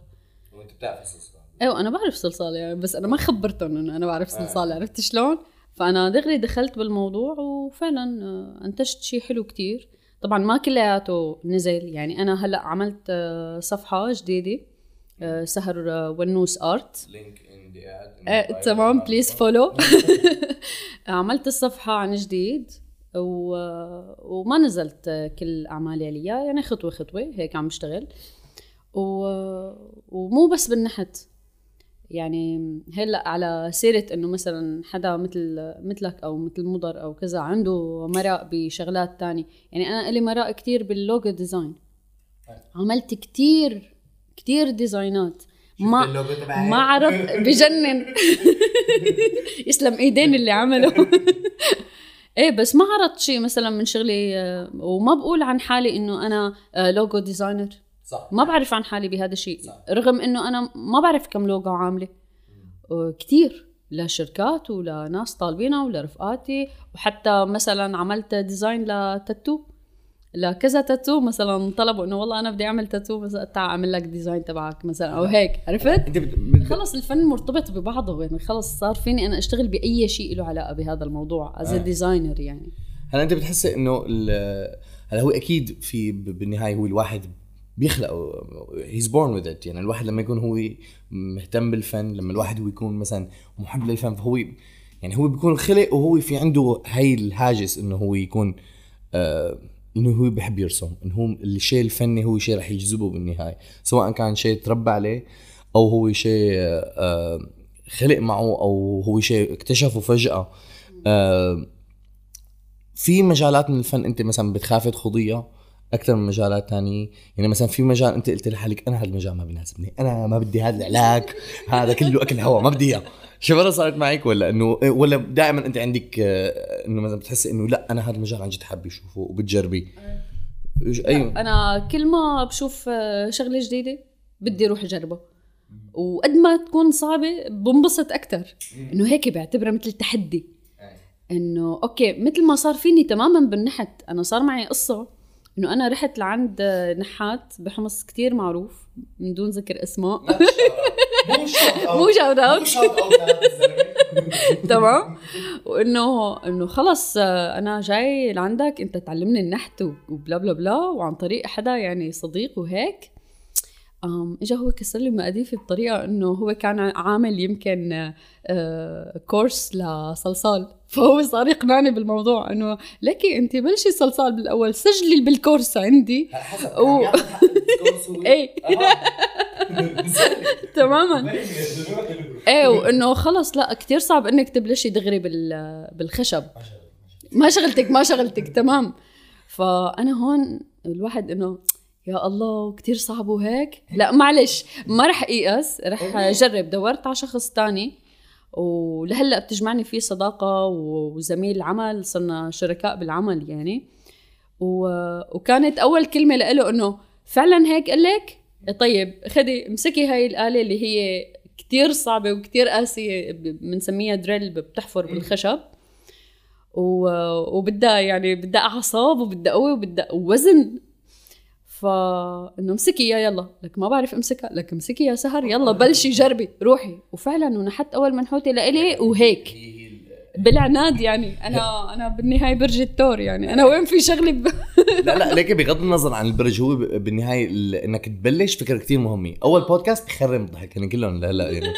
وأنت بتعرفي الصلصال؟ أيوه أنا بعرف صلصال يعني بس أنا ما خبرتهم إنه أنا بعرف صلصال آه. عرفت شلون؟ فأنا دغري دخلت بالموضوع وفعلا آه، أنتجت شيء حلو كتير. طبعا ما كلياته نزل يعني أنا هلأ عملت آه، صفحة جديدة آه، سهر ونوس Art. link in تمام please follow عملت الصفحة عن جديد و... وما نزلت كل أعمالي عليها يعني خطوة خطوة هيك عم بشتغل. و... ومو بس بالنحت. يعني هلأ على سيرة إنه مثلا حدا مثل مثلك أو مثل مضر أو كذا عنده مراء بشغلات تانية. يعني أنا لي مراء كتير بال logo design. عملت كتير كتير design ات. ما ما عرف بجنن. يسلم إيدين اللي عمله إيه بس ما عرضت شيء مثلا من شغلي آه، وما بقول عن حالي إنه أنا logo designer. صح. ما بعرف عن حالي بهذا الشيء. رغم إنه أنا ما بعرف كم لوجو عاملة. كثير لشركات ولناس طالبينها ولرفقاتي وحتى مثلا عملت design ل tattoo. لكذا تاتو مثلا طلبوا إنه والله أنا بدي أعمل تاتو مثلا تعال أعمل لك design تبعك مثلا أو هيك عرفت؟ خلص الفن مرتبط ببعضه يعني خلص صار فيني أنا أشتغل بأي شيء له علاقة بهذا الموضوع as designer يعني. هلا أنت بتحسي إنه هلا هو أكيد في بالنهاية هو الواحد بيخلق he's born with it يعني الواحد لما يكون هو مهتم بالفن لما الواحد هو يكون مثلا محب للفن فهو يعني هو بيكون خلق وهو في عنده هاي الهاجس إنه هو يكون آه إنه هو بحب يرسم إنه هو الشيء الفني هو شيء رح يجذبه بالنهاية سواء كان شيء تربى عليه أو هو شيء آه خلق معه أو هو شيء اكتشفه فجأة. آه في مجالات من الفن أنت مثلا بتخافي تخوضيها؟ أكثر من مجالات تانية. يعني مثلا في مجال أنت قلت لحالك أنا هذا المجال ما بيناسبني أنا ما بدي هذا العلاج هذا كله أكل هواء ما بدي إياه. شو مرة صارت معك ولا إنه ولا دائما أنت عندك آه، إنه مثلا بتحسي إنه لا أنا هذا المجال عن جد حابة أشوفه وبتجربي؟ أيوه. أنا كل ما بشوف آه، شغلة جديدة بدي أروح أجربها. وقد ما تكون صعبة بنبسط أكثر إنه هيك بعتبرها مثل تحدي. إنه أوكي مثل ما صار فيني تماما بالنحت أنا صار معي قصة إنه أنا رحت لعند نحات بحمص كتير معروف من دون ذكر اسمه. no shout out تمام. وإنه إنه خلص أنا جاي لعندك أنت تعلمني النحت وبلا بلا بلا وعن طريق حدا يعني صديق وهيك. اجى هو كسر لي مقاديفي بطريقة إنه هو كان عامل يمكن course آه، لصلصال. فهو صار يقنعني بالموضوع إنه لكي أنت بلشي صلصال بالأول سجلي بال course عندي. و... إيه. تماما. إيه وإنه خلص لا كثير صعب إنك تبلشي دغري بالخشب. ما شغلتك ما شغلتك. تمام. فأنا هون الواحد إنه يا الله كتير صعب وهيك؟ لا معلش ما رح أيأس رح أجرب. دورت على شخص تاني ولهلأ بتجمعني فيه صداقة وزميل عمل صرنا شركاء بالعمل يعني. و... وكانت أول كلمة له إنه فعلا هيك؟ قال لك؟ طيب خدي امسكي هاي الآلة اللي هي كتير صعبة وكتير قاسية بنسميها دريل بتحفر بالخشب. و... وبدها يعني بدها أعصاب وبدها قوة وبدها وزن فانه امسكي يا يلا. لك ما بعرف امسكها لك امسكي يا سهر يلا بلشي جربي روحي. وفعلا ونحت أول منحوته لإلي وهيك. بالعناد يعني. أنا أنا بالنهاية برج التور يعني. أنا وين في شغلي ب... لا لا ليك بغض النظر عن البرج هو بالنهاية إنك تبلش فكرة كتير مهمة. أول بودكاست بخرم ضحك. يعني كلهم لا يعني.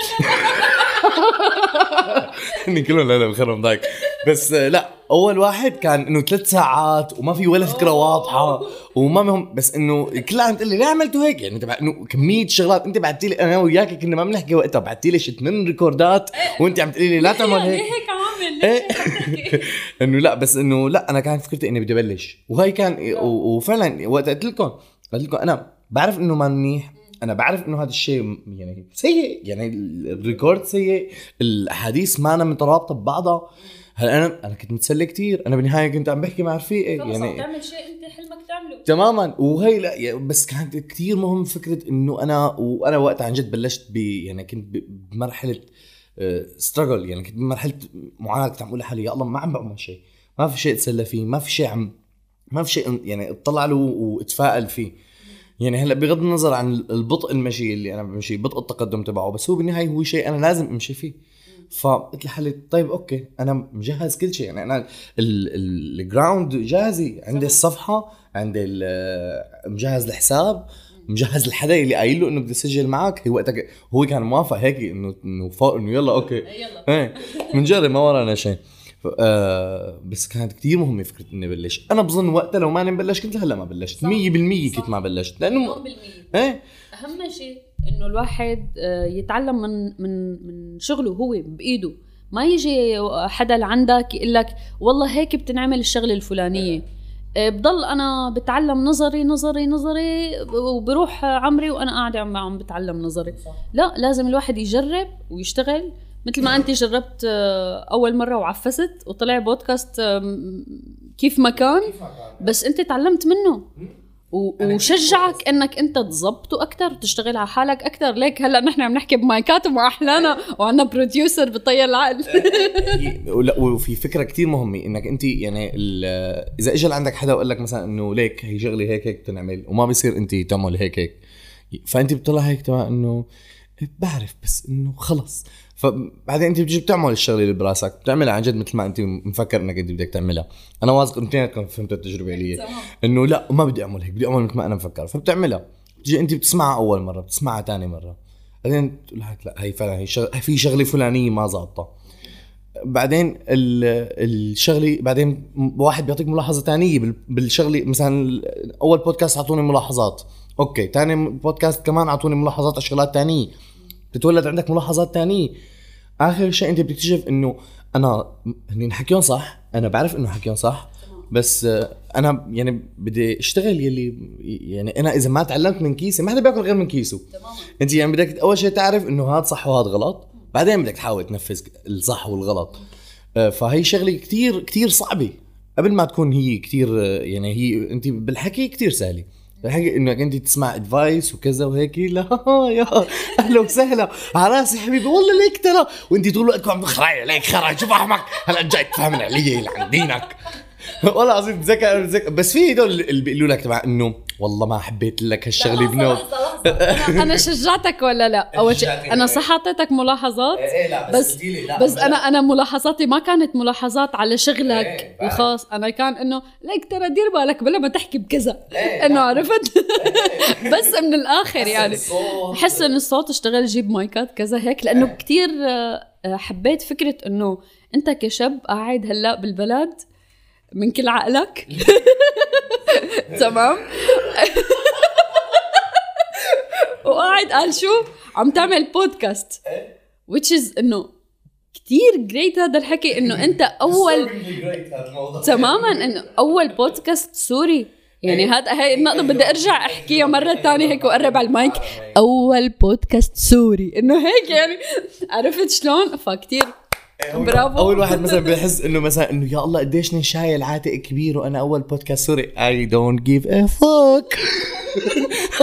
هن كلهم لا لا بخرم ضحك. بس لا. أول واحد كان إنه ثلاث ساعات وما في ولا فكرة واضحة وما مهم بس إنه كلها عم تقول لي ليه عملتوا هيك؟ يعني تبع إنه كمية شغلات أنت بعثت لي أنا وياك كنا ما بنحكي وقتها بعثت لي شي ثمان record ات وأنت عم تقولي لي لا تعمل هيك. ليه هيك عامل؟ إيه. إنه لا بس إنه لا أنا كانت فكرتي إني بدي أبلش. وهي كان وفعلا وقت قلت لكم قلت لكم أنا بعرف إنه ما منيح أنا بعرف إنه هذا الشيء يعني سيء يعني الريكورد سيء الأحاديث ما أنا مترابطة ببعضها. هلا أنا أنا كنت متسلي كثير أنا بالنهاية كنت عم بحكي مع رفيقي يعني تعمل شيء انت حلمك تعمله. تماما. وهي لا بس كانت كثير مهم فكرة إنه أنا وأنا وقتها عن جد بلشت ب يعني كنت بمرحلة struggle آه، يعني كنت بمرحلة معاناة كنت عم أقول لحالي يا الله ما عم بعمل شيء ما في شيء أتسلى فيه ما في شيء عم ما في شيء يعني أطلع له وأتفائل فيه. يعني هلأ بغض النظر عن البطء المشي اللي أنا بمشي بطء التقدم تبعه بس هو بالنهاية هو شيء أنا لازم أمشي فيه. فقلت لحالي طيب أوكي أنا مجهز كل شيء يعني أنا ال ground جاهزه عندي الصفحة عندي مجهز الحساب مجهز الحدا اللي قايل له إنه بدي أسجل معك. هو وقتها هو كان موافق هيك إنه إنه فوق إنه يلا أوكي. يلا. بنجرب ما ورانا شيء. آه بس كانت كثير مهمة فكرة إني بلش. أنا بظن وقتها لو ماني مبلش كنت هلأ ما بلشت. 100% كنت ما بلشت. لأنه إيه. أهم شيء إنه الواحد آه، يتعلم من من من شغله هو بإيده. ما يجي حدا لعندك يقول لك والله هيك بتنعمل الشغلة الفلانية. آه، بضل أنا بتعلم نظري نظري نظري وبروح عمري وأنا قاعدة عم عم بتعلم نظري. لا لازم الواحد يجرب ويشتغل. مثل ما انت جربت آه، أول مرة وعفست وطلع بودكاست كيف ما كان. بس أنت تعلمت منه. وشجعك إنك أنت تظبطه أكثر وتشتغل على حالك أكثر ليك هلأ نحن عم نحكي بمايكات ومع احلانا وعندنا بروديوسر بطير العقل. وفي فكرة كتير مهمة إنك أنت يعني إذا اجى لعندك حدا وقال لك مثلا إنه ليك هي شغلي هيك هيك تنعمل وما بصير أنت تعمل هيك هيك فأنت بتطلع هيك تبع إنه بعرف بس إنه خلص. فبعدين انت بتجي بتعمل الشغلة اللي براسك بتعملها عن جد مثل ما انت مفكر انك انت بدك تعملها. أنا واثق اثنيناتكم فهمتوا التجربة اللي إنه لا ما بدي أعمل هيك بدي أعمل مثل ما أنا مفكر فبتعملها. بتجي انت بتسمعها أول مرة بتسمعها ثاني مرة. بعدين تقول لك لا هي فعلا هي شغل في شغلة فلانية ما ظابطة. بعدين الشغلة بعدين واحد بيعطيك ملاحظة ثانية بالشغلة. مثلا أول بودكاست أعطوني ملاحظات. أوكي ثاني بودكاست كمان أعطوني ملاحظات على شغلات ثانية بتتولد عندك ملاحظات تانية. آخر شيء أنت بتكتشف إنه أنا هنين حكيهم صح؟ أنا بعرف إنه حكيهم صح بس أنا يعني بدي أشتغل يلي يعني أنا إذا ما تعلمت من كيسي ما حدا بياكل غير من كيسة. تماما. أنت يعني بدك أول شيء تعرف إنه هذا صح وهذا غلط بعدين بدك تحاول تنفذ الصح والغلط. آه، فهي شغلة كتير كتير صعبة. قبل ما تكون هي كتير يعني هي أنت بالحكي كتير سهلة. الحقيقة إنك أنت تسمع ادفايس وكذا وهيك لا يا أهلا وسهلا. على رأسي حبيبي والله ليك ترى. وأنت طول الوقت عم تخرع عليك خرع شو فهمك هلا جاي تفهمنا علي عن دينك. والله العظيم بتذكر بس في هدول اللي بيقولوا لك تبع إنه والله ما حبيت لك هالشغلة بنوب. أنا, أنا شجعتك ولا لا؟ أول شيء أنا صح اعطيتك ملاحظات؟ إيه, إيه، لا بس بس, لا بس أنا أنا ملاحظاتي ما كانت ملاحظات على شغلك إيه الخاص. أنا كان إنه ليك ترى دير بالك بلا ما تحكي بكذا. إيه إنه عرفت؟ إيه. بس من الآخر يعني. حس ان الصوت اشتغل جيب مايكات كذا هيك لأنه إيه. كثير آه، حبيت فكرة إنه أنت كشاب قاعد هلأ بالبلد من كل عقلك. تمام؟ وقاعد قال شو؟ عم تعمل بودكاست which is إنه كتير جريت هذا الحكي إنه أنت أول تماما إنه أول بودكاست سوري يعني هذا هاي النقطة بدي أرجع أحكيها مرة ثانية هيك وأقرب على المايك. أول بودكاست سوري إنه هيك يعني عرفت شلون؟ فكتير برافو. أول واحد مثلا بيحس إنه مثلا إنه يا الله قديش شايل عاتق كبير وأنا أول بودكاست سوري I don't give a fuck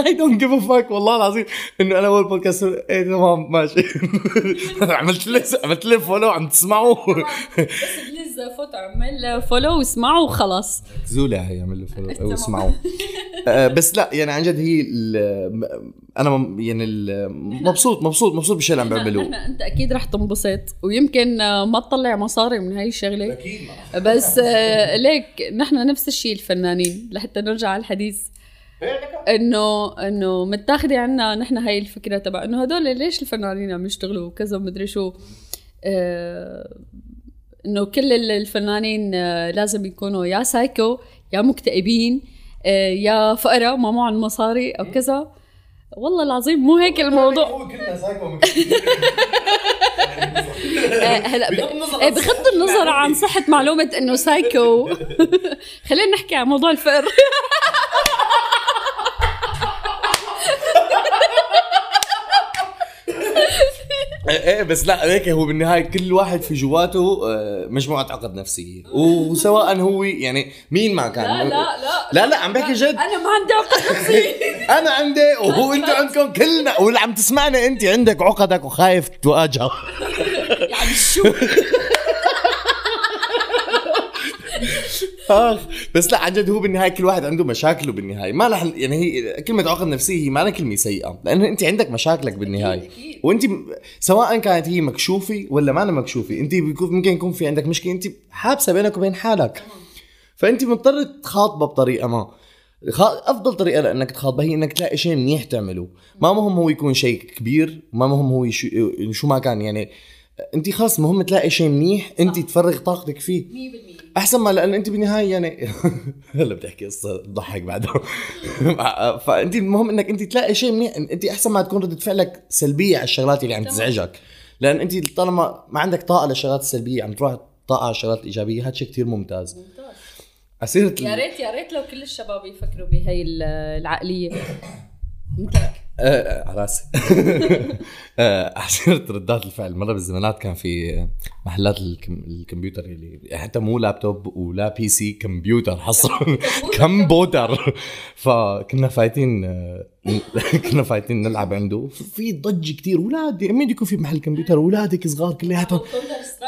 I don't give a fuck والله العظيم. إنه أنا أول بودكاست سوري إيه تمام. ماشي. عملت لي عملت لي follow عم تسمعوا. please فوت اعمل follow واسمعوا وخلاص. زولة هي اعمل له follow واسمعوا آه، بس لا يعني عن جد هي أنا يعني مبسوط مبسوط مبسوط بالشيء اللي عم بعمله. أنت أكيد رح تنبسط ويمكن ما تطلع مصاري من هاي الشغلة. أكيد. بس آه، ليك نحن نفس الشيء الفنانين لحتى نرجع على الحديث. إنه إنه متاخدة عنا نحن هاي الفكرة تبع إنه هدول ليش الفنانين عم يشتغلوا وكذا ومدري شو. آه إنه كل الفنانين آه لازم يكونوا يا سايكو يا مكتئبين آه يا فقراء ما معهم مصاري أو كذا. والله العظيم مو هيك الموضوع. هو كلنا سايكو هلا إيه، بغض النظر عن صحة معلومة إنه سايكو خلينا نحكي عن موضوع الفقر. إيه بس لا هيك هو بالنهاية كل واحد في جواته آه، مجموعة عقد نفسية. وسواء هو يعني مين ما كان. لا لا لا. لا لا عم بحكي جد. أنا ما عندي عقد نفسيه أنا عندي وهو أنتوا عندكم كلنا واللي عم تسمعنا انت عندك عقدك وخايف تواجهها يعني شو؟ اخ بس لا عن جد هو بالنهاية كل واحد عنده مشاكله بالنهاية. ما رح يعني هي كلمة عقد نفسية هي ما كلمة سيئة لأنه أنت عندك مشاكلك بالنهاية. وأنت سواء كانت هي مكشوفة ولا ما مكشوفة أنت ممكن يكون في عندك مشكلة أنت حابسة بينك وبين حالك. فأنت مضطر تخاطبه بطريقة ما. أفضل طريقة لأنك تخاطبه هي إنك تلاقي شيء منيح تعمله. ما مهم هو يكون شيء كبير ما مهم هو شو ما كان يعني انت خلص مهم تلاقي شيء منيح انت تفرغ طاقتك فيه. 100% أحسن ما لأن انت بالنهاية يعني هلا بتحكي قصة تضحك بعدها فانت المهم إنك انت تلاقي شيء منيح انت أحسن ما تكون ردة فعلك سلبية على الشغلات اللي عم تزعجك. لأن انت طالما ما عندك طاقة للشغلات السلبية عم تروح طاقة على الشغلات الإيجابية هذا شيء كثير ممتاز. ممتاز. أسيرة يا ريت يا ريت لو كل الشباب يفكروا بهي العقلية. مثلك آه على راسي. عشان ردات الفعل. مرة بالزمانات كان في محلات الكمبيوتر اللي حتى مو لابتوب ولا PC كمبيوتر. حصرا كمبيوتر فكنا فايتين كنا فايتين نلعب عنده. في ضجة كثير أولاد مين يكون في محل كمبيوتر؟ اولادك صغار كلياتهم.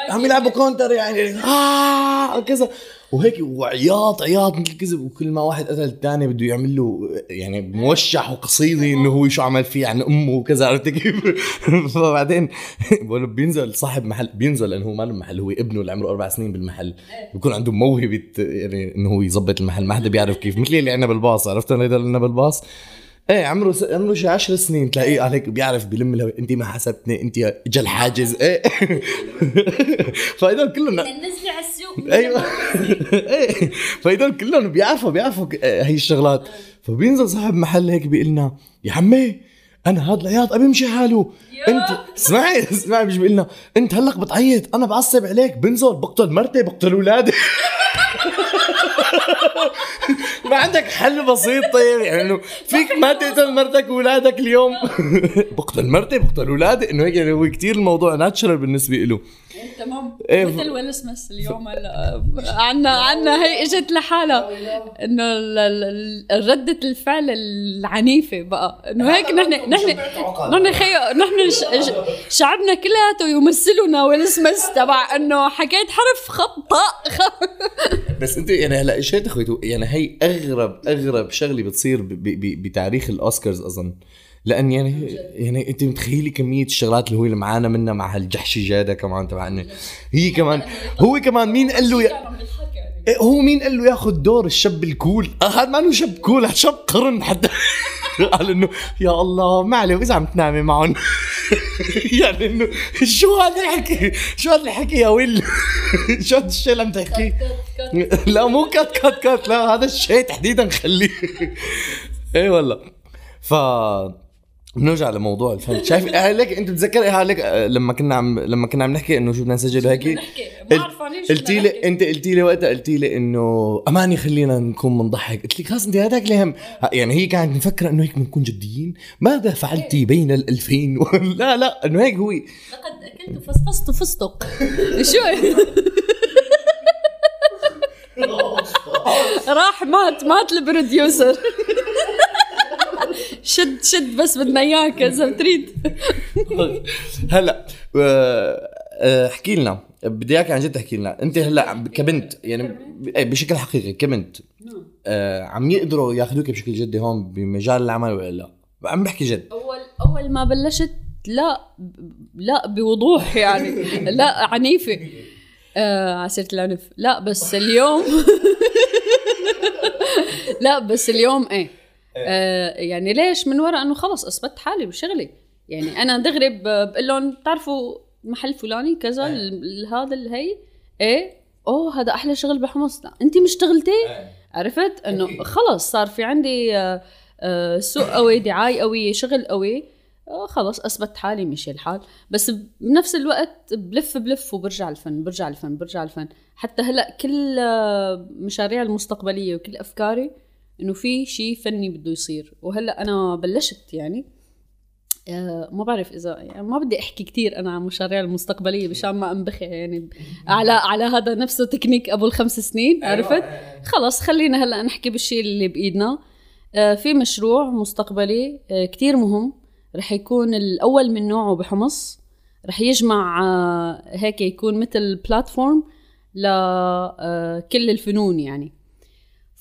عم يلعبوا كونتر يعني. آه كذا. وهيك وعياط عياط مثل كذب وكل ما واحد قتل الثاني بده يعمل له يعني موشح وقصيدة إنه هو شو عمل فيه عن أمه وكذا عرفت كيف؟ فبعدين بينزل صاحب محل بينزل لأنه هو ما له محل هو ابنه اللي عمره أربع سنين بالمحل. بيكون عنده موهبة يعني إنه هو يظبط المحل ما حدا بيعرف كيف مثل اللي عندنا بالباص عرفت؟ اللي عندنا بالباص. إيه عمره س... عمره شي 10 سنين. تلاقيه عليك بيعرف بيلم الهواء انت ما حسبتني انت اجى حاجز. إيه. فهدول كلهم نزلي على السوق أيوه. إيه. فهدول كلهم بيعرفوا بيعرفوا هي الشغلات. فبينزل صاحب محل هيك بيقول لنا يا عمي أنا هذا العياط أبي يمشي حاله. أنت اسمعي اسمعي مش بيقول لنا أنت هلق بتعيط أنا بعصب عليك بنزل بقتل مرتي بقتل أولادي. ما عندك حل بسيط طيب؟ يعني انه فيك ما تقتل مرتك واولادك اليوم. بقتل مرتي بقتل اولادي إنه هيك يعني هو كثير الموضوع ناتشرال بالنسبة له تمام. إيه مثل ويل سميث اليوم هلا عنا عنا هي إجت لحالها. إنه ردة الفعل العنيفة بقى. إنه هيك نحن نحن نحن خي نحن شعبنا كلياته يمثلنا ويل سميث تبع إنه حكيت حرف خطأ بس انت يعني هلا اجيت أخوي يعني هي اغرب أغرب شغلة بتصير بتاريخ الأوسكارز أظن. لأن يعني يعني أنت متخيلي كمية الشغلات اللي هو اللي معانا منها مع هالجحش جادة كمان تبعنا هي كمان هو كمان مين قال له يا إيه هو مين قال له ياخذ دور الشاب ال cool؟ آه، هذا ما انه شاب cool هذا شاب قرن حتى قال إنه يا الله ما عليه واذا عم تنامي معهم يعني إنه شو هذا الحكي؟ شو هذا الحكي يا ويل؟ شو هذا الشيء اللي عم تحكيه؟ لا مو cut cut cut لا هذا الشيء تحديدا خليه اي والله ف بنرجع لموضوع الفن. شايف هلك أنت بتذكر هلك لما كنا عم لما كنا عم نحكي إنه شو بدنا نسجل هيك؟ قلتي لي أنت قلتي لي وقتها قلتي لي إنه أماني خلينا نكون بنضحك قلت لك خلص أنت هذاك لهم يعني هي كانت مفكرة إنه هيك بنكون جديين. ماذا فعلتي بين الألفين؟ لا لا إنه هيك هو. لقد أكلت فصفصت فستق. شو؟ راح مات مات البروديوسر. شد شد بس بدنا إياك إذا بتريد. هلا آه، احكي لنا. بدي إياك عن جد تحكي لنا. أنت هلا كبنت يعني إيه، بشكل حقيقي كبنت. آه، عم يقدروا ياخذوك بشكل جدي هون بمجال العمل ولا لا؟ عم بحكي جد. اول أول ما بلشت لا لا بوضوح يعني. لا عنيفة. آه عسيرة العنف. لا بس اليوم لا بس اليوم إيه آه يعني ليش من وراء إنه خلص أثبت حالي بشغلي. يعني أنا دغري بقول لهم بتعرفوا محل فلاني كذا هذا الهي إيه. أوه هذا أحلى شغل بحمص. لا أنت مش اشتغلتي عرفت؟ إنه خلص صار في عندي آه آه سوق قوي دعاية قوية شغل قوي. آه خلص أثبت حالي مشي الحال. بس بنفس الوقت بلف بلف وبرجع الفن برجع الفن برجع الفن. حتى هلأ كل آه مشاريع المستقبلية وكل أفكاري إنه في شيء فني بده يصير. وهلأ أنا بلشت يعني آه ما بعرف إذا يعني ما بدي أحكي كثير أنا عن مشاريع المستقبلية مشان ما أنبخي يعني على على هذا نفسه تكنيك أبو الخمس سنين أيوة، عرفت؟ أيوة، أيوة. خلص خلينا هلأ نحكي بالشيء اللي بإيدنا. آه في مشروع مستقبلي آه كثير مهم. رح يكون الأول من نوعه بحمص. رح يجمع آه هيك يكون مثل بلاتفورم لكل آه، الفنون يعني.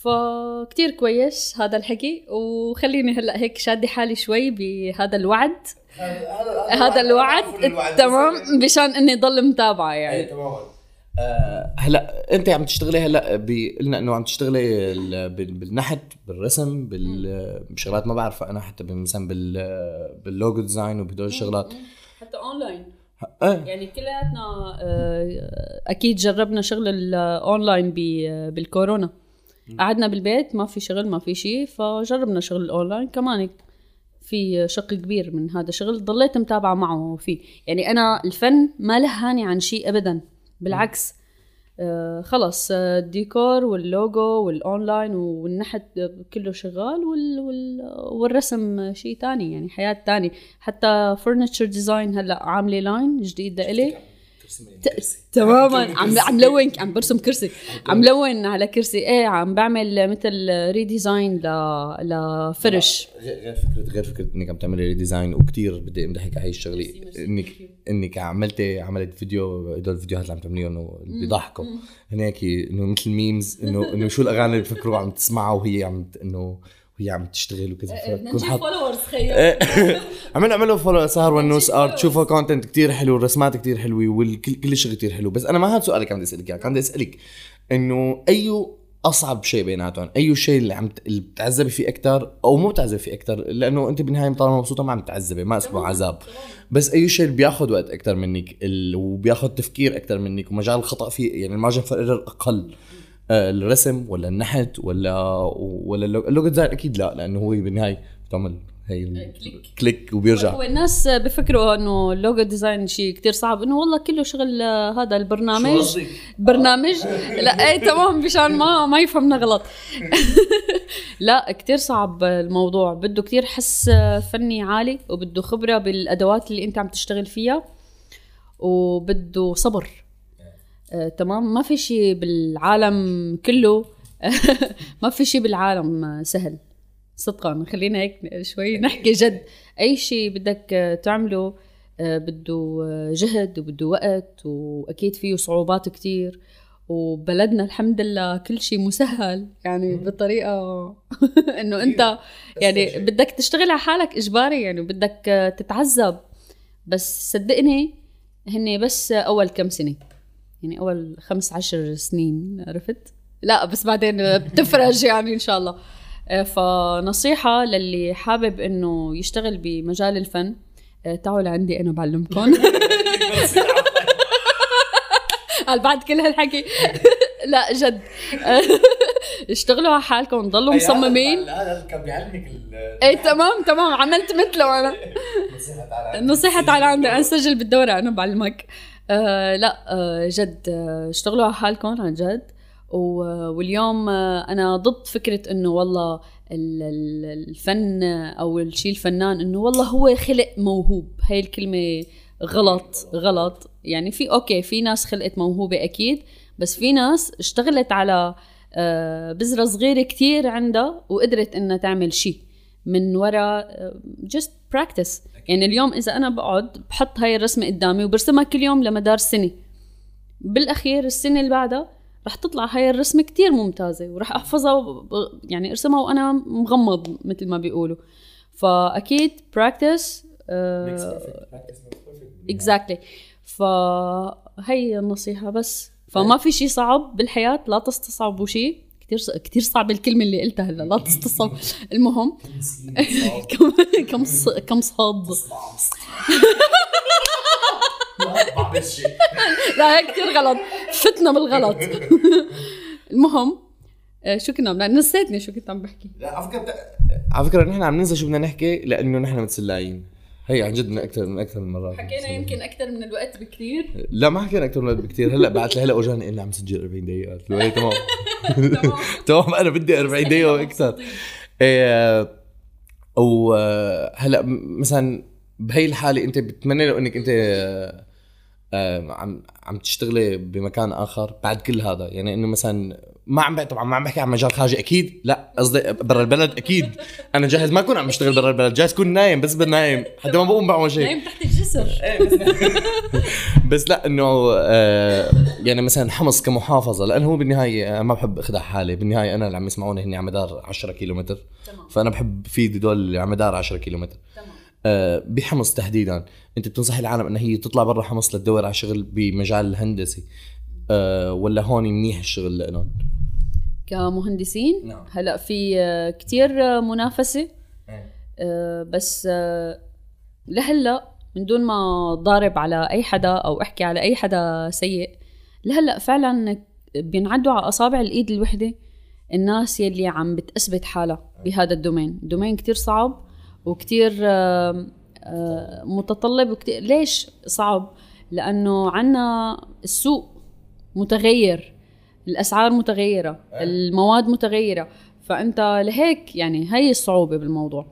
فكتير كويس هذا الحكي وخليني هلأ هيك شادي حالي شوي بهذا الوعد. هذا الوعد تمام؟ مشان إني ضل متابعة يعني. تماما آه هلأ أنت عم تشتغلي هلأ قلنا إنه عم تشتغلي بالنحت بالرسم بشغلات ما بعرفها أنا حتى مثلا بال logo design وبهدول الشغلات حتى أونلاين. أه. يعني كلياتنا آه، أكيد جربنا شغل الاونلاين بالكورونا. قعدنا بالبيت ما في شغل ما في شيء فجربنا شغل الأونلاين. كمان في شق كبير من هذا الشغل ضليت متابعة معه فيه. يعني أنا الفن ما لهاني عن شيء أبدا. بالعكس آه خلص آه، الديكور وال logo وال online والنحت كله شغال وال وال والرسم شيء تاني يعني حياة تاني. حتى furniture design هلأ عاملة line جديد لإلي تماما. عم عم لون عم برسم كرسي. عم لون على كرسي. إيه عم بعمل مثل redesign ل لفرش غير فكره غير فكرة إنك عم تعملي redesign وكثير بدي امدحك على هي الشغلة. انك إنك عملتي عملت فيديو هدول الفيديوهات اللي عم تعمليهم بيضحكوا هناك إنه مثل memes انه إنه شو الأغاني اللي بفكروا عم تسمعها وهي عم إنه وهي عم تشتغل وكذا. نجيب followers خيو عملنا عملوا follow سهر ونوس art شوفوا content كثير حلو الرسمات كثير حلوة وكل كل شيء كثير حلو. بس أنا ما هذا سؤالك عم بدي أسألك إياه كان بدي أسألك إنه أي أصعب شيء بيناتهم؟ أي شيء اللي عم اللي بتعذبي فيه أكثر أو مو بتعذبي فيه أكثر لأنه أنت بالنهاية طالما مبسوطة ما عم تعذبي ما اسمه عذاب. بس أي شيء بياخذ وقت أكثر منك وبياخذ تفكير أكثر منك ومجال الخطأ فيه يعني ال margin for أقل. الرسم ولا النحت ولا ولا ال logo design أكيد لا لأنه هو بالنهاية بتعمل هي click, click وبيرجع. هو الناس بفكروا إنه ال logo design شيء كتير صعب إنه والله كله شغل آه، هذا البرنامج. برنامج؟ لا اي تمام مشان ما ما يفهمنا غلط. لا كتير صعب الموضوع. بده كتير حس فني عالي وبده خبرة بالأدوات اللي أنت عم تشتغل فيها وبده صبر. آه، تمام. ما في شيء بالعالم كله. ما في شيء بالعالم سهل. صدقا خلينا هيك شوي نحكي جد. أي شيء بدك تعمله آه، بده جهد وبده وقت وأكيد فيه صعوبات كتير. وبلدنا الحمد لله كل شيء مسهل يعني بطريقة إنه أنت يعني بدك تشتغل على حالك إجباري يعني بدك تتعذب. بس صدقني هن بس أول كم سنة. يعني أول خمس عشر سنين عرفت؟ لا بس بعدين بتفرج يعني إن شاء الله. آه، فنصيحة للي حابب إنه يشتغل بمجال الفن آه، تعالوا لعندي أنا بعلمكم. قال بعد كل هالحكي. لا جد. اشتغلوا على حالكم ضلوا مصممين. لا لا كان بيعلمك إيه تمام تمام عملت مثله أنا. نصيحة تعال عندي أنا سجل بالدورة أنا بعلمك. آه لا آه جد آه اشتغلوا على حالكم عن جد. و- واليوم آه أنا ضد فكرة إنه والله ال- ال- الفن أو الشيء الفنان إنه والله هو خلق موهوب. هاي الكلمة غلط غلط. يعني في أوكي في ناس خلقت موهوبة أكيد بس في ناس اشتغلت على آه، بذرة صغيرة كتير عندها وقدرت إنها تعمل شيء من وراء just practice يعني اليوم إذا أنا بقعد بحط هاي الرسمة قدامي وبرسمها كل يوم لمدار سنة. بالأخير السنة اللي بعدها رح تطلع هاي الرسمة كتير ممتازة ورح أحفظها وب- يعني أرسمها وأنا مغمض مثل ما بيقولوا. فأكيد practice اكزاكتلي فهي النصيحة بس. فما في شيء صعب بالحياة لا تستصعبوا شيء كثير كثير صعب الكلمة اللي قلتها هلا لا تستصعب. المهم كم كم ص- كم صاد. لا هيك كثير غلط. فتنا بالغلط. المهم آه، شو كنا عم- نسيتني شو كنت عم بحكي. لا على فكرة على فكرة نحن عم ننسى شو بدنا نحكي لأنه نحن متسلايين هي عن جد من أكثر من أكثر من مرات حكينا يمكن أكثر من الوقت بكثير لا ما حكينا أكثر من هيك بكثير هلأ بعت لي هلأ اجاني إني عم سجل 40 دقيقة. قلت له إيه، تمام. تمام. أنا بدي 40 دقيقة وأكثر. إيه وهلا مثلا بهي الحالة أنت بتتمنى لو إنك أنت آه، آه، عم عم تشتغلي بمكان آخر بعد كل هذا. يعني إنه مثلا ما عم طبعا ما عم بحكي عن مجال خارجي أكيد. لا قصدي برا البلد أكيد. أنا جاهز ما اكون عم بشتغل برا البلد جاهز اكون نايم بس بنايم حتى ما بقوم بعمل شيء. نايم تحت الجسر. بس لا إنه آه يعني مثلا حمص كمحافظة لأنه هو بالنهاية آه، ما بحب اخدع حالي. بالنهاية أنا اللي عم يسمعوني هني على مدار 10 كيلومتر. تمام. فأنا بحب في دول اللي على مدار 10 كيلومتر. تمام. آه بحمص تحديدا. أنت بتنصحي العالم انها هي تطلع برا حمص لتدور على شغل بمجال الهندسي آه ولا هون منيح الشغل لهم كمهندسين. نعم. هلا في آه، كتير آه، منافسة. آه، بس آه، لهلا من دون ما ضارب على أي حدا أو أحكي على أي حدا سيء لهلا فعلا بينعدوا على أصابع الإيد الوحدة الناس يلي عم بتثبت حالها بهذا الدومين. دومين كتير صعب وكتير متطلب وكتير. ليش صعب؟ لأنه عنا السوق متغير. الأسعار متغيرة المواد متغيرة. فأنت لهيك يعني هي الصعوبة بالموضوع.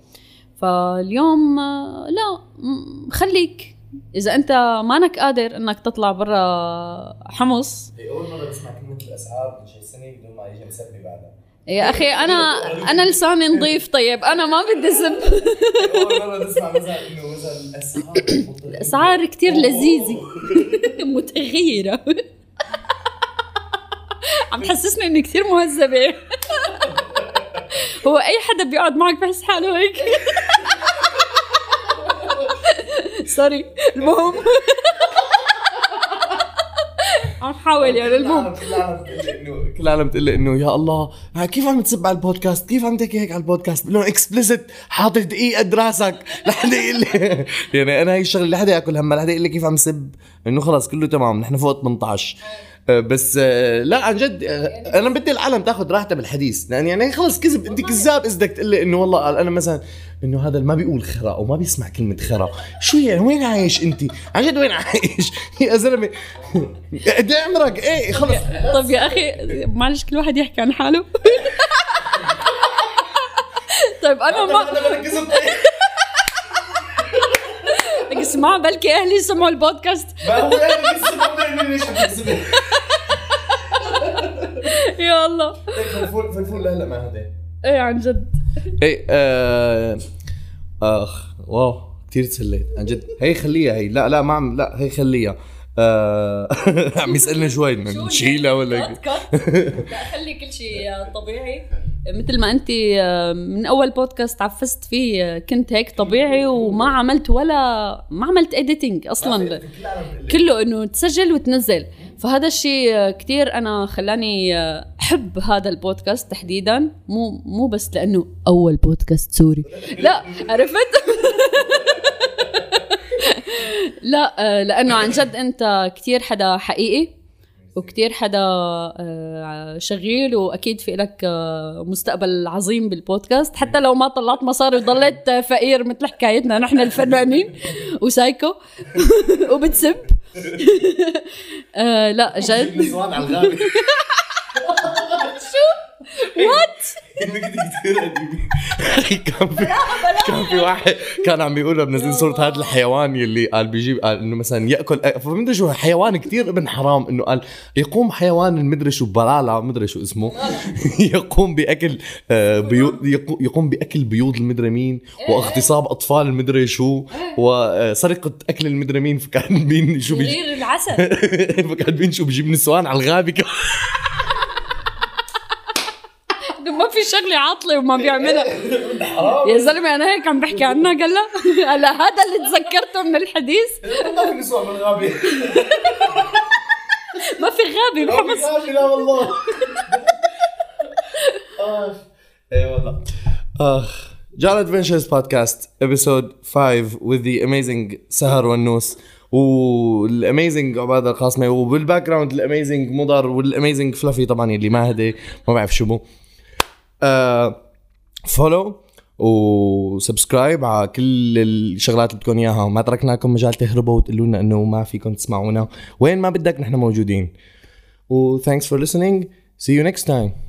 فاليوم لا خليك. إذا أنت مانك قادر إنك تطلع برا حمص هي أول مرة بسمع كلمة الأسعار من شي سنة بدون ما يجي مسبي بعدها. يا أخي أنا أنا لساني نظيف طيب أنا ما بدي سب أول مرة بسمع مثلا إنه مثلا الأسعار الأسعار كتير لذيذة. متغيرة. عم تحسسني إني كثير مهذبة. هو أي حدا بيقعد معك بحس حاله هيك. sorry المهم. عم حاول يعني المهم. كل العالم بتقول لي انه يا الله كيف عم تسب على البودكاست؟ كيف عم تحكي هيك على البودكاست؟ بقول لهم explicit حاطط دقيقة دراسك. لحدا يقول لي. يعني أنا هي الشغلة لحدا ياكل همها لحدا يقول لي كيف عم سب إنه خلص كله تمام نحن فوق 18 آه، بس آه، لا عن جد آه، أنا بدي العالم تاخذ راحتها بالحديث. لأن يعني خلص كذب أنت كذاب إذا بدك تقول لي إنه والله قال أنا مثلا إنه هذا ما بيقول خرا أو ما بيسمع كلمة خرا. شو يعني؟ وين عايش أنت؟ عن جد وين عايش؟ يا زلمة. قد إيه عمرك؟ إيه خلص. طيب يا أخي معلش كل واحد يحكي عن حاله. طيب أنا ما اسمع بلكي أهلي سمعوا البودكاست. ما هو ليش يا الله. فلفول فلفول لا لا ما هذا إيه عن جد. إيه آه أخ واو كثير تسليت عن جد. هي خليها هي لا لا ما عم لا هي خليها آه عم يسألنا شوي نشيلها ولا كت كت لا خلي كل شيء طبيعي. مثل ما انت من أول بودكاست عفست فيه كنت هيك طبيعي وما عملت ولا ما عملت editing أصلا. كله إنه تسجل وتنزل. فهذا الشيء كتير أنا خلاني أحب هذا البودكاست تحديدا. مو مو بس لأنه أول بودكاست سوري. لا عرفت؟ لا لأنه عن جد أنت كتير حدا حقيقي وكتير حدا آه، شغيل وأكيد في لك آه، مستقبل عظيم بالبودكاست. حتى لو ما طلعت مصاري وضليت فقير مثل حكايتنا نحن الفنانين وسايكو وبتسب. آه، لا جد. وات كان في كان في واحد كان عم بيقول منزلين صورة هذا الحيوان يلي قال بيجيب قال إنه مثلا يأكل فمدري شو؟ حيوان كتير ابن حرام إنه قال يقوم حيوان المدري شو بلالا مدري شو اسمه يقوم بأكل آه، يقو- يقوم بأكل بيوض المدري مين واغتصاب أطفال المدري شو وسرقة أكل المدري مين فكان مين شو بيجي غير العسل. فكان مين شو بيجيب نسوان على في شغله عاطله وما بيعملها. يا زلمة أنا هيك عم بحكي عنها قال لا. هلا هذا اللي تذكرته من الحديث. ما في نسوان بالغابة ما في غابه محمد لا والله. اخ اي والله. اخ جال ادفنتشرز بودكاست ابيسود 5 with the amazing سهر والنوس. والاميزنج عبادة القاسمة وبالباك جراوند الاميزنج مضر والاميزنج فلافي طبعا اللي ما هدي ما بعرف شو بو فولو وسبسكرايب على كل الشغلات اللي بدكم إياها. وما تركناكم مجال تهربوا وتقولوا لنا إنه ما فيكم تسمعونا. وين ما بدك نحن موجودين. و thanks for listening. See you next time.